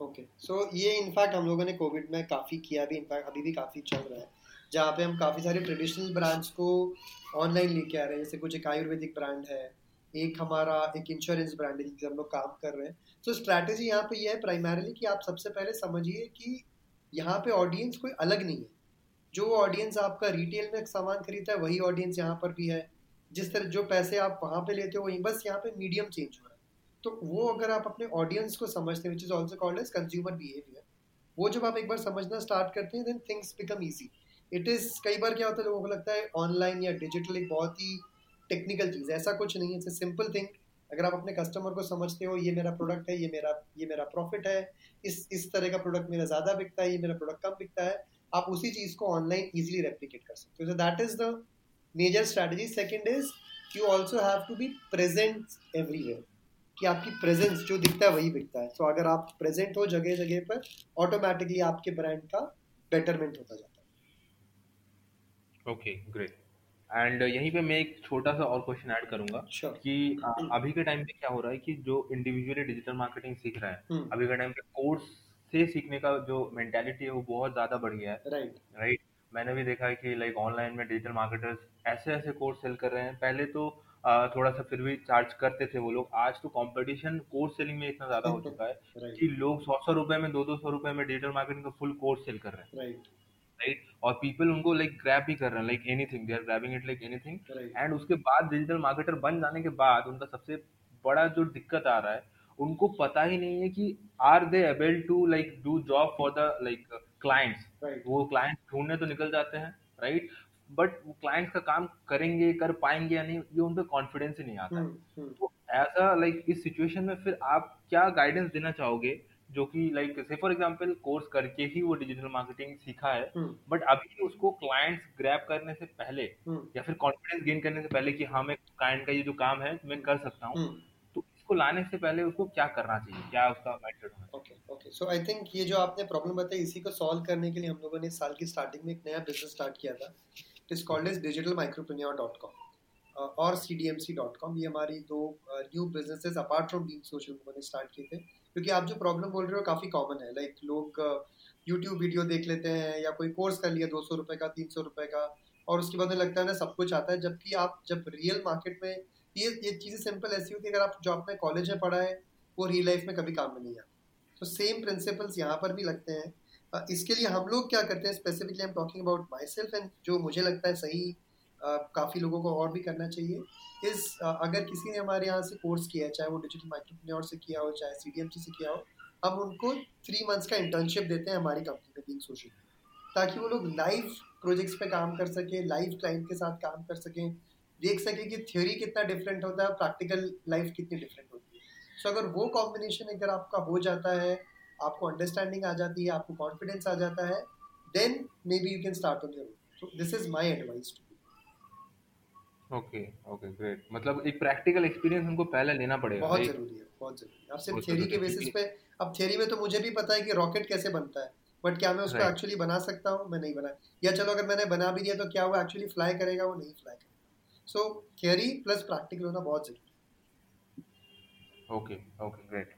okay so ये इनफैक्ट हम लोगों ने कोविड में काफ़ी किया भी इनफैक्ट अभी भी काफ़ी चल रहा है। जहाँ पे हम काफ़ी सारे ट्रेडिशनल ब्रांड्स को ऑनलाइन लेके आ रहे हैं। जैसे कुछ एक आयुर्वेदिक ब्रांड है, एक हमारा एक इंश्योरेंस ब्रांड है जिससे हम लोग काम कर रहे हैं। तो स्ट्रैटेजी यहाँ पे ये है प्राइमरीली कि आप सबसे पहले समझिए कि यहाँ पे ऑडियंस कोई अलग नहीं है। जो ऑडियंस आपका रिटेल में सामान खरीदता है, वही ऑडियंस यहाँ पर भी है। जिस तरह जो पैसे आप वहाँ पे लेते हो, वहीं बस यहाँ पे मीडियम चेंज हो रहा है। तो वो अगर आप अपने ऑडियंस को समझते हैं which is also called as consumer behaviour वो जब आप एक बार समझना स्टार्ट करते हैं then things become easy it is कई बार क्या होता है, लोगों को लगता है ऑनलाइन या डिजिटल एक बहुत ही टेक्निकल चीज़ ऐसा कुछ नहीं है इट्स सिंपल थिंग अगर आप अपने कस्टमर को समझते हो, ये मेरा प्रोडक्ट है, ये मेरा ये मेरा प्रॉफिट है, इस इस तरह का प्रोडक्ट मेरा ज़्यादा बिकता है, ये मेरा प्रोडक्ट कम बिकता है, आप उसी चीज़ को ऑनलाइन ईजिली रेप्लीकेट कर सकते हो। That is the major strategy second is you also have to be present everywhere कि आपकी प्रेजेंस जो दिखता है वही बिकता है सो so, अगर आप प्रेजेंट हो जगह जगह पर ऑटोमेटिकली आपके ब्रांड का बेटरमेंट होता जाता
है ओके ग्रेट एंड यहीं पे मैं एक छोटा सा और क्वेश्चन ऐड करूँगा
sure.
कि अभी के टाइम पे क्या हो रहा है कि जो इंडिविजुअली डिजिटल मार्केटिंग सीख रहा है
hmm.
अभी के टाइम पे कोर्स से सीखने का जो मेंटालिटी है वो बहुत ज़्यादा बढ़ गया है
राइट right.
Right right? मैंने भी देखा है कि लाइक ऑनलाइन में डिजिटल मार्केटर्स ऐसे ऐसे कोर्स सेल कर रहे हैं पहले तो थोड़ा सा फिर भी चार्ज करते थे वो लोग। आज तो कंपटीशन कोर्स सेलिंग में इतना ज़्यादा हो चुका है कि लोग सौ सौ रुपए में दो दो सौ रुपए में डिजिटल मार्केटिंग का फुल कोर्स सेल कर रहे
हैं। Right right.
और पीपल उनको लाइक ग्रैब भी कर रहे हैं like anything they are grabbing it like anything and उसके बाद डिजिटल मार्केटर बन जाने के बाद उनका सबसे बड़ा जो दिक्कत आ रहा है उनको पता ही नहीं है कि are they able to like do job for the like clients वो क्लाइंट्स ढूँढने तो निकल जाते हैं राइट बट वो क्लाइंट्स का काम करेंगे कर पाएँगे या नहीं ये उन पर कॉन्फिडेंस ही नहीं आता
हम्म, हम्म।
तो ऐसा लाइक इस सिचुएशन में फिर आप क्या गाइडेंस देना चाहोगे जो कि लाइक से फॉर एग्जांपल कोर्स करके ही वो डिजिटल मार्केटिंग सीखा है बट
हम्म।
अभी उसको क्लाइंट्स ग्रैब करने से पहले। या फिर कॉन्फिडेंस गेन करने से पहले कि हाँ मैं क्लाइंट का ये जो काम है मैं कर सकता हूँ। तो इसको लाने से पहले उसको क्या करना चाहिए क्या उसका माइंडसेट होना
okay okay so I think ये जो आपने प्रॉब्लम बताई इसी को सॉल्व करने के लिए हम लोगों ने साल की स्टार्टिंग में एक नया बिज़नेस स्टार्ट किया था is called is digital micropreneur dot com और कॉम ये हमारी दो new businesses apart from Being Social मैंने स्टार्ट किए थे। क्योंकि आप जो प्रॉब्लम बोल रहे हो, काफ़ी कॉमन है। लाइक लोग यूट्यूब वीडियो देख लेते हैं, या कोई कोर्स कर लिया दो सौ रुपये का, तीन सौ रुपये का, और उसके बाद में लगता है ना, सब कुछ आता है। जबकि आप, जब रियल मार्केट में, ये ये चीज़ें सिंपल ऐसी होती है, अगर आप जो आपने कॉलेज में पढ़ा है, वो रियल लाइफ में कभी काम में नहीं आता। तो सेम प्रिंसिपल्स यहाँ पर भी लगते हैं। इसके लिए हम लोग क्या करते हैं specifically I am talking about myself and जो मुझे लगता है सही काफ़ी लोगों को और भी करना चाहिए इस अगर किसी ने हमारे यहाँ से कोर्स किया है चाहे वो डिजिटल माइक्रोप्रेन्योर से किया हो चाहे सीडीएमसी से किया हो हम उनको थ्री मंथ्स का इंटर्नशिप देते हैं हमारी कंपनी में बींग सोशल ताकि वो लोग लाइव प्रोजेक्ट्स पे काम कर सकें लाइव क्लाइंट के साथ काम कर सकें। देख सकें कि थ्योरी कितना डिफरेंट होता है प्रैक्टिकल लाइफ कितनी डिफरेंट होती है। सो so, अगर वो कॉम्बिनेशन अगर आपका हो जाता है आपको अंडरस्टैंडिंग आ जाती है आपको कॉन्फिडेंस आ जाता है then maybe you can start on your so this is my advice to
okay okay great मतलब एक प्रैक्टिकल एक्सपीरियंस हमको पहले लेना पड़ेगा
बहुत ज़रूरी है बहुत ज़रूरी अब सिर्फ़ थ्योरी के बेसिस पे अब थ्योरी में तो मुझे भी पता है कि रॉकेट कैसे बनता है बट क्या मैं उसको एक्चुअली बना सकता हूँ? मैं नहीं बना। या चलो अगर मैंने बना भी दिया तो क्या वो एक्चुअली फ्लाई करेगा? वो नहीं फ्लाई करेगा। सो थ्योरी प्लस प्रैक्टिकल होना बहुत ज़रूरी
है। ओके ओके ग्रेट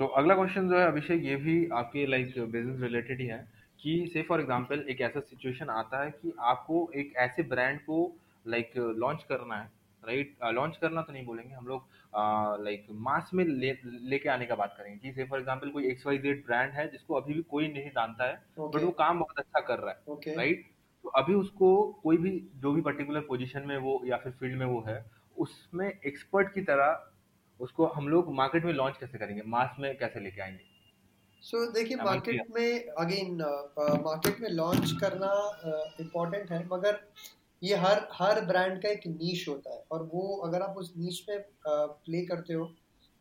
तो अगला क्वेश्चन जो है अभिषेक ये भी आपके लाइक बिज़नेस रिलेटेड ही है कि से फॉर एग्जांपल एक ऐसा सिचुएशन आता है कि आपको एक ऐसे ब्रांड को लाइक लॉन्च करना है राइट लॉन्च करना तो नहीं बोलेंगे हम लोग लाइक मास में ले लेके आने का बात करेंगे जैसे फॉर एग्जांपल कोई एक्स वाई जेड ब्रांड है जिसको अभी भी कोई नहीं जानता है बट वो काम बहुत अच्छा कर रहा है राइट तो अभी उसको कोई भी जो भी पर्टिकुलर पोजीशन में वो या फिर फ़ील्ड में वो है उसमें एक्सपर्ट की तरह उसको हम लोग मार्केट में लॉन्च कैसे करेंगे? मास में कैसे लेके आएँगे?
सो देखिए मार्केट में अगेन मार्केट में लॉन्च करना इम्पोर्टेंट है मगर ये हर हर ब्रांड का एक नीश होता है। और वो अगर आप उस नीश में प्ले करते हो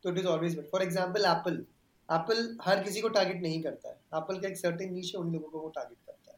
तो it is always for example Apple Apple हर किसी को टारगेट नहीं करता है। एप्पल का एक सर्टेन नीश है उन लोगों को वो टारगेट करता है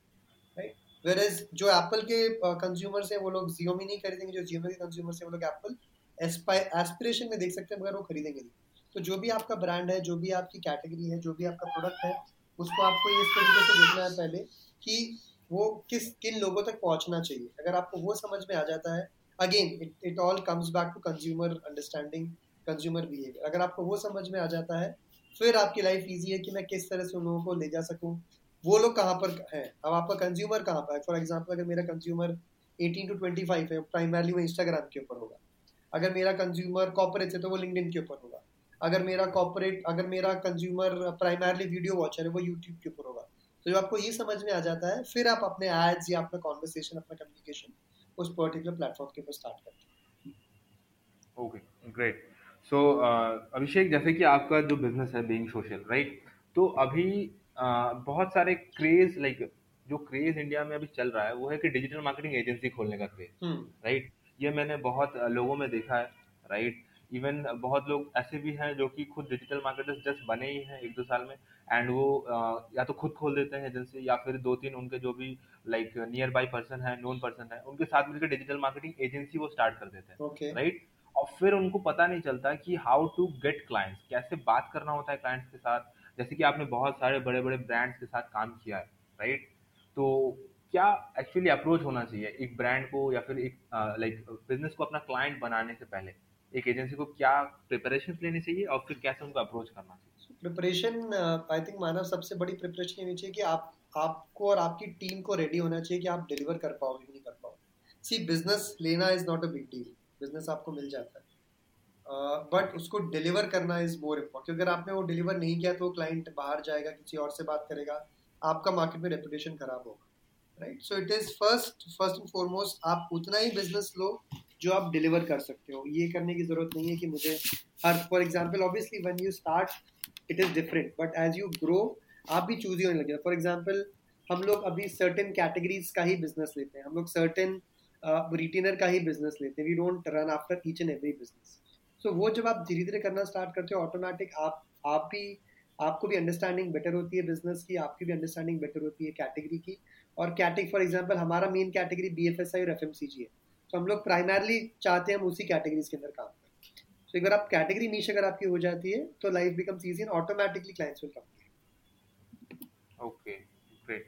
राइट वेयर जो एप्पल के कंज्यूमर्स हैं वो लोग जियोमी नहीं खरीदेंगे जो जियोमी के कंज्यूमर्स हैं वो लोग एप्पल एस्पिरेशन में देख सकते हैं, मगर वो खरीदेंगे नहीं। तो जो भी आपका ब्रांड है, जो भी आपकी कैटेगरी है, जो भी आपका प्रोडक्ट है, उसको आपको इस तरीके से देखना है पहले कि वो किस, किन लोगों तक पहुँचना चाहिए। अगर आपको वो समझ में आ जाता है again it it all comes back to consumer understanding consumer behaviour अगर आपको वो समझ में आ जाता है, फिर आपकी लाइफ ईजी है कि मैं किस तरह से उन लोगों को ले जा सकूँ। वो लोग कहाँ पर हैं? अब आपका कंज्यूमर कहाँ पर है? फॉर एग्ज़ाम्पल अगर मेरा कंज्यूमर 18 टू 25 है प्राइमरली वो इंस्टाग्राम के ऊपर होगा। अगर मेरा कंज्यूमर कॉपरेट है तो वो लिंक्डइन के ऊपर होगा। अगर मेरा कॉपरेट अगर मेरा कंज्यूमर प्राइमरली वीडियो वॉचर है वो यूट्यूब के ऊपर होगा। तो जब आपको ये समझ में आ जाता है फिर आप अपने एड्स या अपना कॉन्वर्सेशन अपना कम्युनिकेशन उस पर्टिकुलर प्लेटफॉर्म के ऊपर स्टार्ट करते हैं।
ओके ग्रेट सो अभिषेक जैसे कि आपका जो बिज़नेस है बीइंग सोशल राइट तो अभी uh, बहुत सारे क्रेज लाइक like, जो क्रेज इंडिया में अभी चल रहा है वो है कि डिजिटल मार्केटिंग एजेंसी खोलने का क्रेज
हम्म।
राइट ये मैंने बहुत लोगों में देखा है राइट इवन बहुत लोग ऐसे भी हैं जो कि खुद डिजिटल मार्केटर्स जस्ट बने ही हैं एक दो साल में एंड वो या तो खुद खोल देते हैं एजेंसी या फिर दो तीन उनके जो भी लाइक नियर बाई पर्सन है नोन पर्सन है उनके साथ मिलकर डिजिटल मार्केटिंग एजेंसी वो स्टार्ट कर देते हैं राइट और फिर उनको पता नहीं चलता कि हाउ टू गेट क्लाइंट्स कैसे बात करना होता है क्लाइंट्स के साथ। जैसे कि आपने बहुत सारे बड़े बड़े ब्रांड्स के साथ काम किया है राइट तो क्या एक्चुअली अप्रोच होना चाहिए? एक ब्रांड को या फिर एक लाइक बिज़नेस को अपना क्लाइंट बनाने से पहले। एक एजेंसी को क्या प्रिपरेशन लेनी चाहिए और फिर कैसे उनको अप्रोच करना चाहिए?
प्रिपरेशन आई थिंक मानव सबसे बड़ी प्रिपरेशन होनी चाहिए कि आप आपको और आपकी टीम को रेडी होना चाहिए कि आप डिलीवर कर पाओगे कि नहीं कर पाओगे। सी बिज़नेस लेना is not a big deal business आपको मिल जाता है। बट uh, उसको डिलीवर करना इज़ मोर इम्पोर्टेंट क्योंकि अगर आपने वो डिलीवर नहीं किया तो क्लाइंट बाहर जाएगा किसी और से बात करेगा। आपका मार्केट में रेपुटेशन खराब होगा। Right so it is first first and foremost आप उतना ही बिज़नेस लो जो आप डिलीवर कर सकते हो। ये करने की ज़रूरत नहीं है कि मुझे हर for example obviously when you start it is different but as you grow आप भी चूज़ ही होने लगे। फॉर एग्ज़ाम्पल हम लोग अभी सर्टेन कैटेगरीज का ही बिज़नेस लेते हैं। हम लोग सर्टेन रिटेनर का ही बिज़नेस लेते हैं। We don't run after each and every business so वो जब आप धीरे धीरे करना स्टार्ट करते हो ऑटोमेटिक आप आप भी, आपको भी अंडरस्टैंडिंग बेटर होती है बिज़नेस की, आपकी भी अंडरस्टैंडिंग बेटर होती है कैटेगरी की। और कैटेगरी फॉर एग्ज़ाम्पल हमारा main category B F S I और एफ़ एम सी जी है। तो हम लोग प्राइमरली चाहते हैं हम उसी कैटेगरीज के अंदर काम करें। तो अगर आप कैटेगरी नीच अगर आपकी हो जाती है तो life becomes easy and automatically clients will come
okay great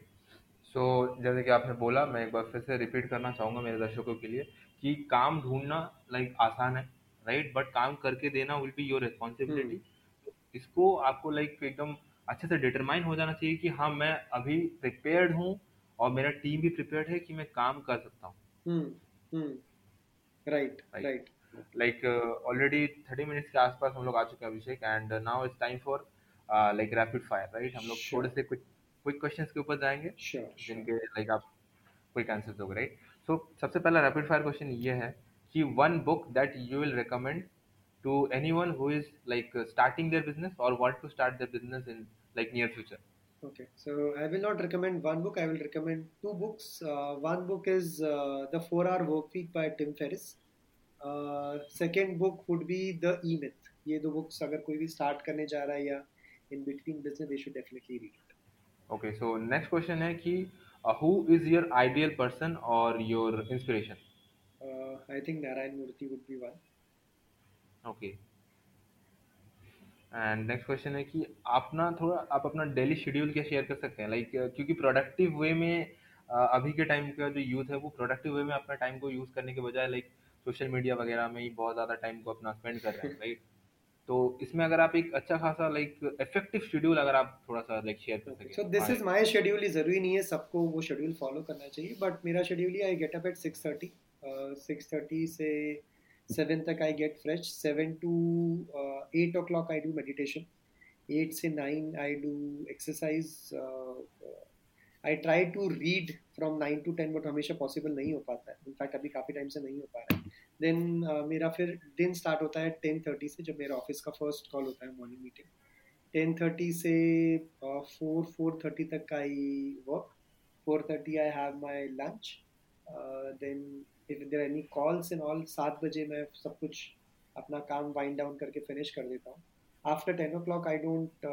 so जैसे कि आपने बोला मैं एक बार फिर से रिपीट करना चाहूँगा मेरे दर्शकों के लिए कि काम ढूंढना लाइक आसान है राइट बट काम करके देना विल बी योर रिस्पॉन्सिबिलिटी इसको आपको लाइक एकदम अच्छे से डिटरमाइन हो जाना चाहिए कि हाँ मैं अभी प्रिपेयर्ड हूँ और मेरा टीम भी प्रिपेयर्ड है कि मैं काम कर सकता हूँ।
Right right
like already thirty minutes के आसपास हम लोग आ चुके हैं Abhishek and now it's time for like rapid fire right हम लोग थोड़े से क्विक क्विक क्वेश्चंस के ऊपर जाएँगे जिनके लाइक आप क्विक आंसर दोगे राइट सो सबसे पहला रैपिड फायर क्वेश्चन ये है कि one book that you will recommend to anyone who is like starting their business और want to start their business in like near future
Okay, so I will not recommend one book. I will recommend two books. Uh, one book is uh, The Four Hour Work Week by Tim Ferriss. Uh, second book would be The E Myth. ये दो books अगर कोई भी start करने जा रहा है या in between business they should definitely read it
okay so next question है कि who is your ideal person और your inspiration
I think Narayana Murthy would be one
okay and next question है कि आप ना थोड़ा आप अपना डेली शेड्यूल क्या शेयर कर सकते हैं? लाइक like, क्योंकि प्रोडक्टिव वे में अभी के टाइम का जो यूथ है वो प्रोडक्टिव वे में अपना टाइम को यूज़ करने के बजाय लाइक सोशल मीडिया वगैरह में ही बहुत ज़्यादा टाइम को अपना स्पेंड कर रहे हैं राइट तो इसमें अगर आप एक अच्छा खासा लाइक इफ़ेक्टिव शेड्यूल अगर आप थोड़ा सा लाइक शेयर कर सकें
so this is my schedule ही ज़रूरी नहीं है सबको वो शेड्यूल फॉलो करना चाहिए बट मेरा schedule he I get up at six thirty six thirty से सेवन तक I get fresh seven to eight o'clock I do meditation eight से nine I do exercise I try to read from nine to ten but हमेशा possible नहीं हो पाता है. In fact अभी काफ़ी टाइम से नहीं हो पा रहा है. देन uh, मेरा फिर दिन स्टार्ट होता है टेन थर्टी से जब मेरा ऑफ़िस का फ़र्स्ट कॉल होता है मॉर्निंग मीटिंग टेन थर्टी से फोर फोर थर्टी तक I work four thirty I have my lunch then if there any calls in all सात बजे मैं सब कुछ अपना काम वाइंड डाउन करके फिनिश कर देता हूँ। After ten o'clock I don't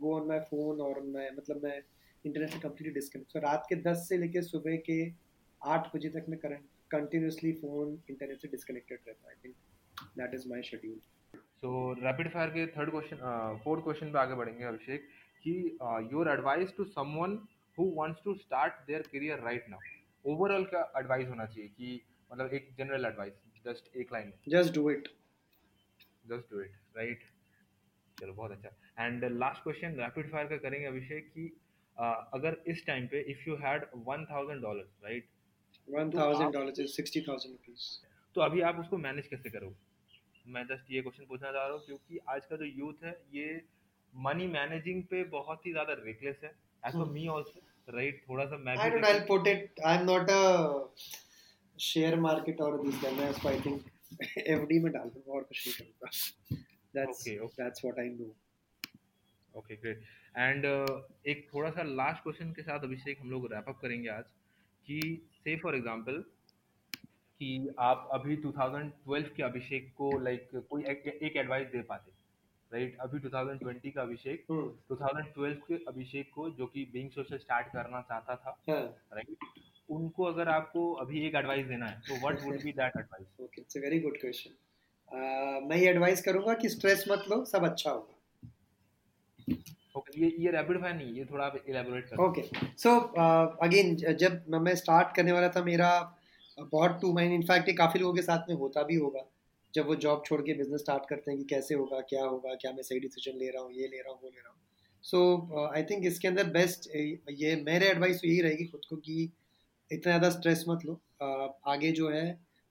go on my phone और मैं मतलब मैं इंटरनेट से कम्प्लीटली डिस्कनेक्ट सो रात के दस से लेकर सुबह के आठ बजे तक मैं करंट कंटिन्यूसली फ़ोन इंटरनेट से डिस्कनेक्टेड रहता है। I think that is my schedule
so rapid fire के थर्ड क्वेश्चन फोर्थ क्वेश्चन पे आगे बढ़ेंगे अभिषेक कि your advice to someone who wants to start their career right now overall का advice होना चाहिए कि मतलब एक जनरल एडवाइस जस्ट एक लाइन में।
Just do it
just do it right चलो बहुत अच्छा। And last question rapid fire का करेंगे अभिषेक कि uh, अगर इस टाइम पे if you had one thousand dollar right
one thousand dollar is sixty thousand rupees
तो अभी आप उसको मैनेज कैसे करोगे? मैं जस्ट ये क्वेश्चन पूछना चाह रहा हूँ क्योंकि आज का जो यूथ है ये मनी मैनेजिंग पे बहुत ही ज़्यादा रेकलेस है as for me also right थोड़ा सा मैं
I don't I put it I am not a share market और दिस गाय मैं आई थिंक एफडी में डाल दूँगा और कुछ नहीं करूँगा। That's
Okay, okay.
That's what I know
okay great and एक थोड़ा सा लास्ट क्वेश्चन के साथ अभिषेक हम लोग रैप अप करेंगे आज कि से फॉर एग्जांपल कि आप अभी 2012 के अभिषेक को लाइक like, कोई एक, एक एडवाइस दे पाते। राइट अभी 2020 का अभिषेक
हम्म।
2012 के अभिषेक को जो कि बीइंग सोशल स्टार्ट करना चाहता था राइट उनको अगर आपको अभी एक एडवाइस देना है तो what would be that advice
okay it's a very good question मैं ये एडवाइस करूँगा कि स्ट्रेस मत लो सब अच्छा होगा।
ओके ये ये रैपिड फायर नहीं ये थोड़ा आप इलैबोरेट करो।
ओके सो अगेन जब मैं स्टार्ट करने वाला था मेरा बहुत टू माइंड इनफैक्ट ये काफ़ी लोगों के साथ में होता भी होगा। जब वो जॉब छोड़ के बिज़नेस स्टार्ट करते हैं कि कैसे होगा क्या होगा क्या मैं सही डिसीज़न ले रहा हूँ ये ले रहा हूँ वो ले रहा हूँ। सो आई थिंक इसके अंदर बेस्ट ये मेरे एडवाइस तो यही रहेगी खुद को कि इतना ज़्यादा स्ट्रेस मत लो। Uh, आगे जो है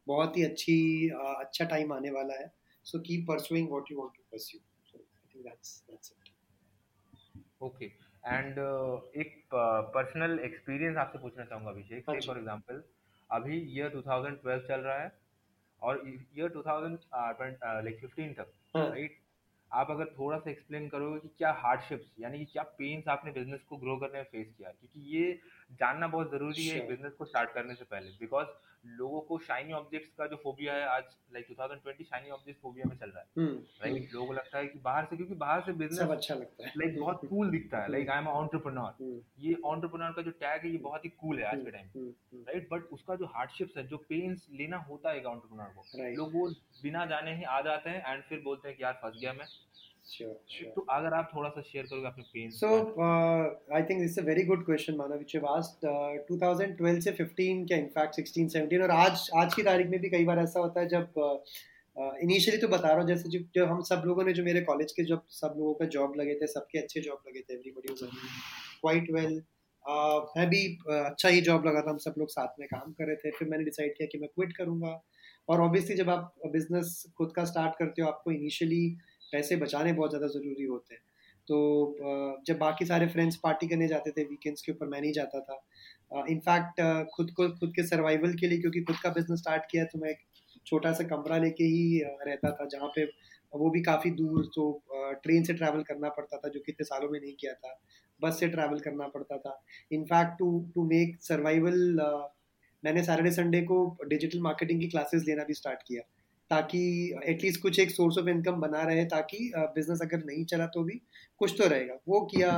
बहुत ही अच्छी uh, अच्छा टाइम आने वाला है। So keep pursuing what you want to pursue so I think that's that's it
okay and एक पर्सनल एक्सपीरियंस आपसे पूछना चाहूँगा अभिषेक। फॉर एग्जांपल अभी ईयर 2012 चल रहा है। और ईयर 2000 लाइक 15 तक
हाँ।
राइट आप अगर थोड़ा सा एक्सप्लेन करोगे कि क्या हार्डशिप्स यानी कि क्या पेन्स आपने बिज़नेस को ग्रो करने में फेस किया? क्योंकि ये जानना बहुत ज़रूरी है बिज़नेस को स्टार्ट करने से पहले बिकॉज़ लोगों को शाइनी ऑब्जेक्ट्स का जो फोबिया है आज like like 2020 shiny object phobia में चल रहा है।
हम्म
राइट लोगों को लगता है कि बाहर से क्योंकि बाहर से बिज़नेस
अच्छा लगता है।
लाइक like, बहुत कूल दिखता है like I am entrepreneur
hmm,
ये ऑन्टरप्रनोर का जो टैग है ये बहुत ही कूल है आज के time
hmm, hmm,
right but उसका जो हार्डशिप्स है जो पेन्स लेना होता है ऑन्टरप्रनोर को लोग वो बिना जाने ही आ जाते हैं एंड फिर बोलते हैं कि यार फंस गया मैं।
Sure, sure.
तो अगर आप थोड़ा सा शेयर करोगे अपने
uh, I think this is a very good question, Manav, which you've asked. Uh, 2012 से 15 क्या इनफैक्ट 16, 17 और आज आज की तारीख में भी कई बार ऐसा होता है जब इनिशियली तो बता रहा हूँ जैसे जब जब हम सब लोगों ने जो मेरे कॉलेज के जब सब लोगों का जॉब लगे थे सबके अच्छे जॉब लगे थे एवरीबडी वाज क्वाइट वेल मैं भी uh, अच्छा ही जॉब लगा था हम सब लोग साथ में काम कर रहे थे फिर मैंने डिसाइड किया कि मैं क्विट करूँगा और ऑब्वियसली जब आप बिज़नेस खुद का स्टार्ट करते हो आपको इनिशियली पैसे बचाने बहुत ज़्यादा ज़रूरी होते हैं। तो जब बाकी सारे फ्रेंड्स पार्टी करने जाते थे वीकेंड्स के ऊपर मैं नहीं जाता था। इनफैक्ट खुद को, खुद के सर्वाइवल के लिए, क्योंकि खुद का बिज़नेस स्टार्ट किया तो मैं एक छोटा सा कमरा लेके ही रहता था, जहाँ पे वो भी काफ़ी दूर तो ट्रेन से ट्रैवल करना पड़ता था, जो कितने सालों में नहीं किया था। बस से ट्रैवल करना पड़ता था। In fact to to make survival मैंने सैटरडे संडे को डिजिटल मार्केटिंग की क्लासेस लेना भी स्टार्ट किया। ताकि एटलीस्ट कुछ एक सोर्स ऑफ़ इनकम बना रहे ताकि बिज़नेस अगर नहीं चला तो भी कुछ तो रहेगा। वो किया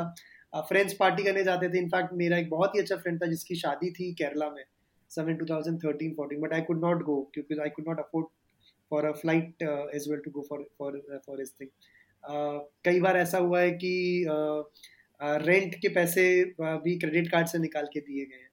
फ्रेंड्स पार्टी करने जाते थे। इनफैक्ट मेरा एक बहुत ही अच्छा फ्रेंड था जिसकी शादी थी केरला में समन 2013 14 but I could not go क्योंकि I could not afford for a flight as well to go for for for this thing कई बार ऐसा हुआ है कि रेंट uh, के पैसे भी क्रेडिट कार्ड से निकाल के दिए गए हैं।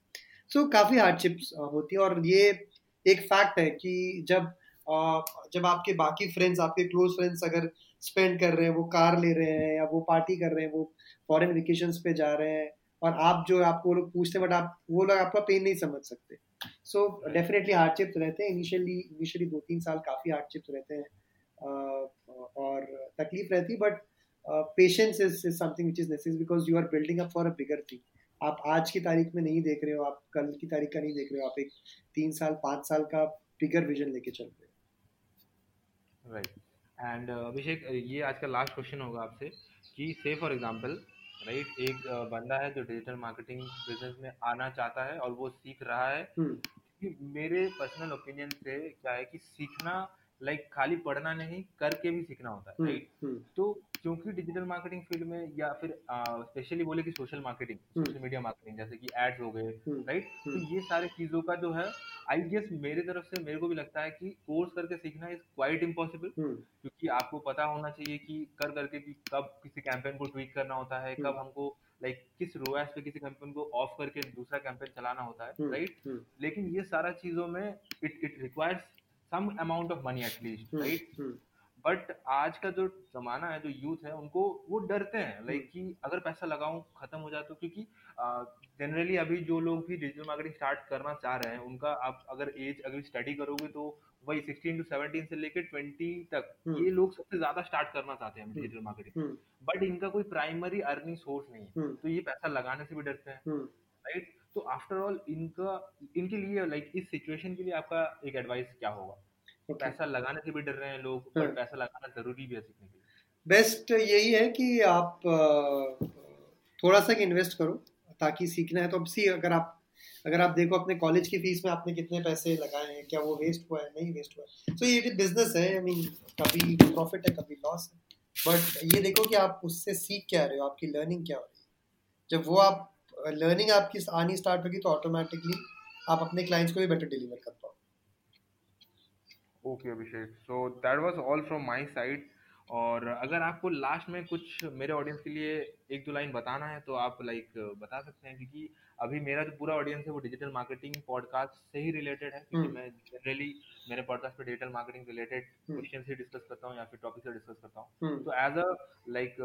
सो so, काफ़ी हार्डशिप्स होती है और ये एक फैक्ट है कि जब जब आपके बाकी फ्रेंड्स आपके क्लोज फ्रेंड्स अगर स्पेंड कर रहे हैं, वो कार ले रहे हैं या वो पार्टी कर रहे हैं, वो फॉरेन वेकेशन पे जा रहे हैं और आप जो आपको वो लोग पूछते हैं बट आप, वो लोग आपका पेन नहीं समझ सकते। सो डेफिनेटली हार्डशिप्स रहते हैं। इनिशियली इनिशियली दो तीन साल काफ़ी हार्डशिप्स रहते हैं। और तकलीफ़ रहती but patience is is something which is necessary because you are building up for a bigger thing आप आज की तारीख में नहीं देख रहे हो, आप कल की तारीख का नहीं देख रहे हो, आप एक तीन साल, पाँच साल का बिगर विजन लेके चल रहे
हो। राइट एंड अभिषेक ये आज का लास्ट क्वेश्चन होगा आपसे कि से फॉर एग्जांपल राइट एक uh, बंदा है जो डिजिटल मार्केटिंग बिज़नेस में आना चाहता है और वो सीख रहा है। कि मेरे पर्सनल ओपिनियन से क्या है कि सीखना लाइक like, खाली पढ़ना नहीं करके भी सीखना होता है राइट तो क्योंकि डिजिटल मार्केटिंग फ़ील्ड में या फिर स्पेशली बोले कि social marketing social media marketing जैसे कि एड्स हो गए राइट तो ये सारे चीज़ों का जो है आई गेस मेरे तरफ़ से मेरे को भी लगता है कि कोर्स करके सीखना इज़ क्वाइट इम्पॉसिबल क्योंकि आपको पता होना चाहिए कि कर करके कि कब किसी कैंपेन को ट्वीट करना होता है कब हमको लाइक like, किस रोएस पे किसी कैंपेन को ऑफ़ करके दूसरा कैंपेन चलाना होता है राइट लेकिन ये सारा चीज़ों में it it requires some amount of money at least right but आज का जो जमाना है जो यूथ है उनको वो डरते हैं। लाइक like, कि अगर पैसा लगाऊँ खत्म हो जाए तो क्योंकि जनरली अभी जो लोग भी डिजिटल मार्केटिंग स्टार्ट करना चाह रहे हैं उनका आप अगर एज अगर स्टडी करोगे तो वही 16 टू 17 से लेकर 20 तक ये लोग सबसे ज़्यादा स्टार्ट करना चाहते हैं डिजिटल मार्केटिंग बट इनका कोई प्राइमरी अर्निंग सोर्स नहीं है। तो ये पैसा लगाने से भी डरते हैं। राइट तो आफ्टर ऑल इनका इनके लिए लाइक इस सिचुएशन के लिए आपका एक एडवाइस क्या होगा? तो पैसा लगाने से भी डर रहे हैं लोग पर हाँ। पैसा लगाना ज़रूरी भी है सीखने के लिए।
बेस्ट यही है कि आप थोड़ा सा इन्वेस्ट करो ताकि सीखना है तो अब सी अगर आप अगर आप देखो अपने कॉलेज की फ़ीस में आपने कितने पैसे लगाए हैं क्या वो वेस्ट हुआ है नहीं वेस्ट हुआ है। तो ये बिज़नेस है आई मीन कभी प्रॉफिट है कभी लॉस है। बट ये देखो कि आप उससे सीख क्या रहे हो आपकी लर्निंग क्या हो रही है। जब वो आप लर्निंग आपकी आनी स्टार्ट होगी तो ऑटोमेटिकली आप अपने क्लाइंट्स को भी बेटर डिलीवर कर पाओ
okay Abhishek. So that was all from my side और अगर आपको लास्ट में कुछ मेरे ऑडियंस के लिए एक दो लाइन बताना है तो आप लाइक बता सकते हैं क्योंकि अभी मेरा जो पूरा ऑडियंस है वो डिजिटल मार्केटिंग पॉडकास्ट से ही रिलेटेड है क्योंकि हम्म। मैं जनरली मेरे पॉडकास्ट पे डिजिटल मार्केटिंग रिलेटेड क्वेश्चन से डिस्कस करता हूँ या फिर टॉपिक से डिस्कस करता हूँ। तो as a like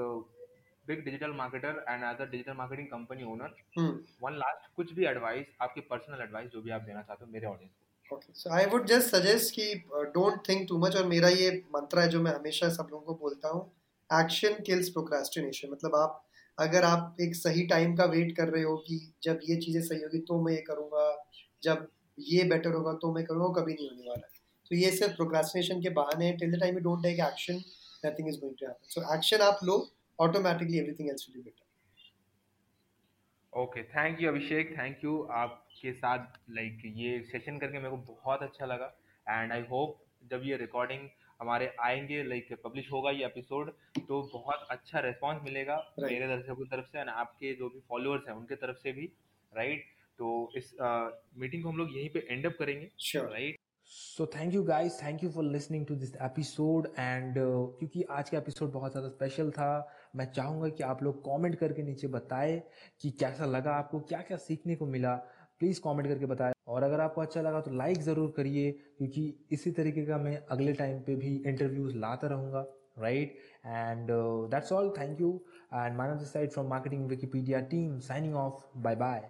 big digital marketer and as a digital marketing company owner one last कुछ भी एडवाइस आपके पर्सनल एडवाइस जो भी आप देना चाहते हो मेरे ऑडियंस को।
So I would just suggest कि डोंट थिंक टू मच और मेरा ये मंत्र है जो मैं हमेशा सब लोगों को बोलता हूँ एक्शन किल्स प्रोक्रेस्टिनेशन मतलब आप, अगर आप एक सही टाइम का वेट कर रहे हो कि जब ये चीज़ें सही होगी तो मैं ये करूँगा, जब ये बेटर होगा तो मैं करूँगा कभी नहीं होने वाला। तो ये सिर्फ़ प्रोक्रेस्टिनेशन के बहाने हैं। Till the time you don't take action nothing is going to happen so action आप लो automatically everything else will be better
okay thank you Abhishek thank you आपके साथ लाइक ये सेशन करके मेरे को बहुत अच्छा लगा एंड आई होप जब ये रिकॉर्डिंग हमारे आएँगे लाइक पब्लिश होगा ये एपिसोड तो बहुत अच्छा रिस्पांस मिलेगा right. मेरे दर्शकों की तरफ़ से एंड आपके जो भी फॉलोअर्स हैं उनके तरफ़ से भी राइट right? तो इस मीटिंग uh, को हम लोग यहीं पे एंड अप करेंगे right right?
So thank you guys thank you for listening to this episode and क्योंकि आज का एपिसोड बहुत ज़्यादा स्पेशल था मैं चाहूँगा कि आप लोग कमेंट करके नीचे बताएँ कि कैसा लगा आपको क्या क्या सीखने को मिला। प्लीज़ कमेंट करके बताएँ। और अगर आपको अच्छा लगा तो लाइक ज़रूर करिए, क्योंकि इसी तरीके का मैं अगले टाइम पे भी इंटरव्यूज़ लाता रहूँगा right and that's all thank you and minus side from marketing Wikipedia team signing off bye bye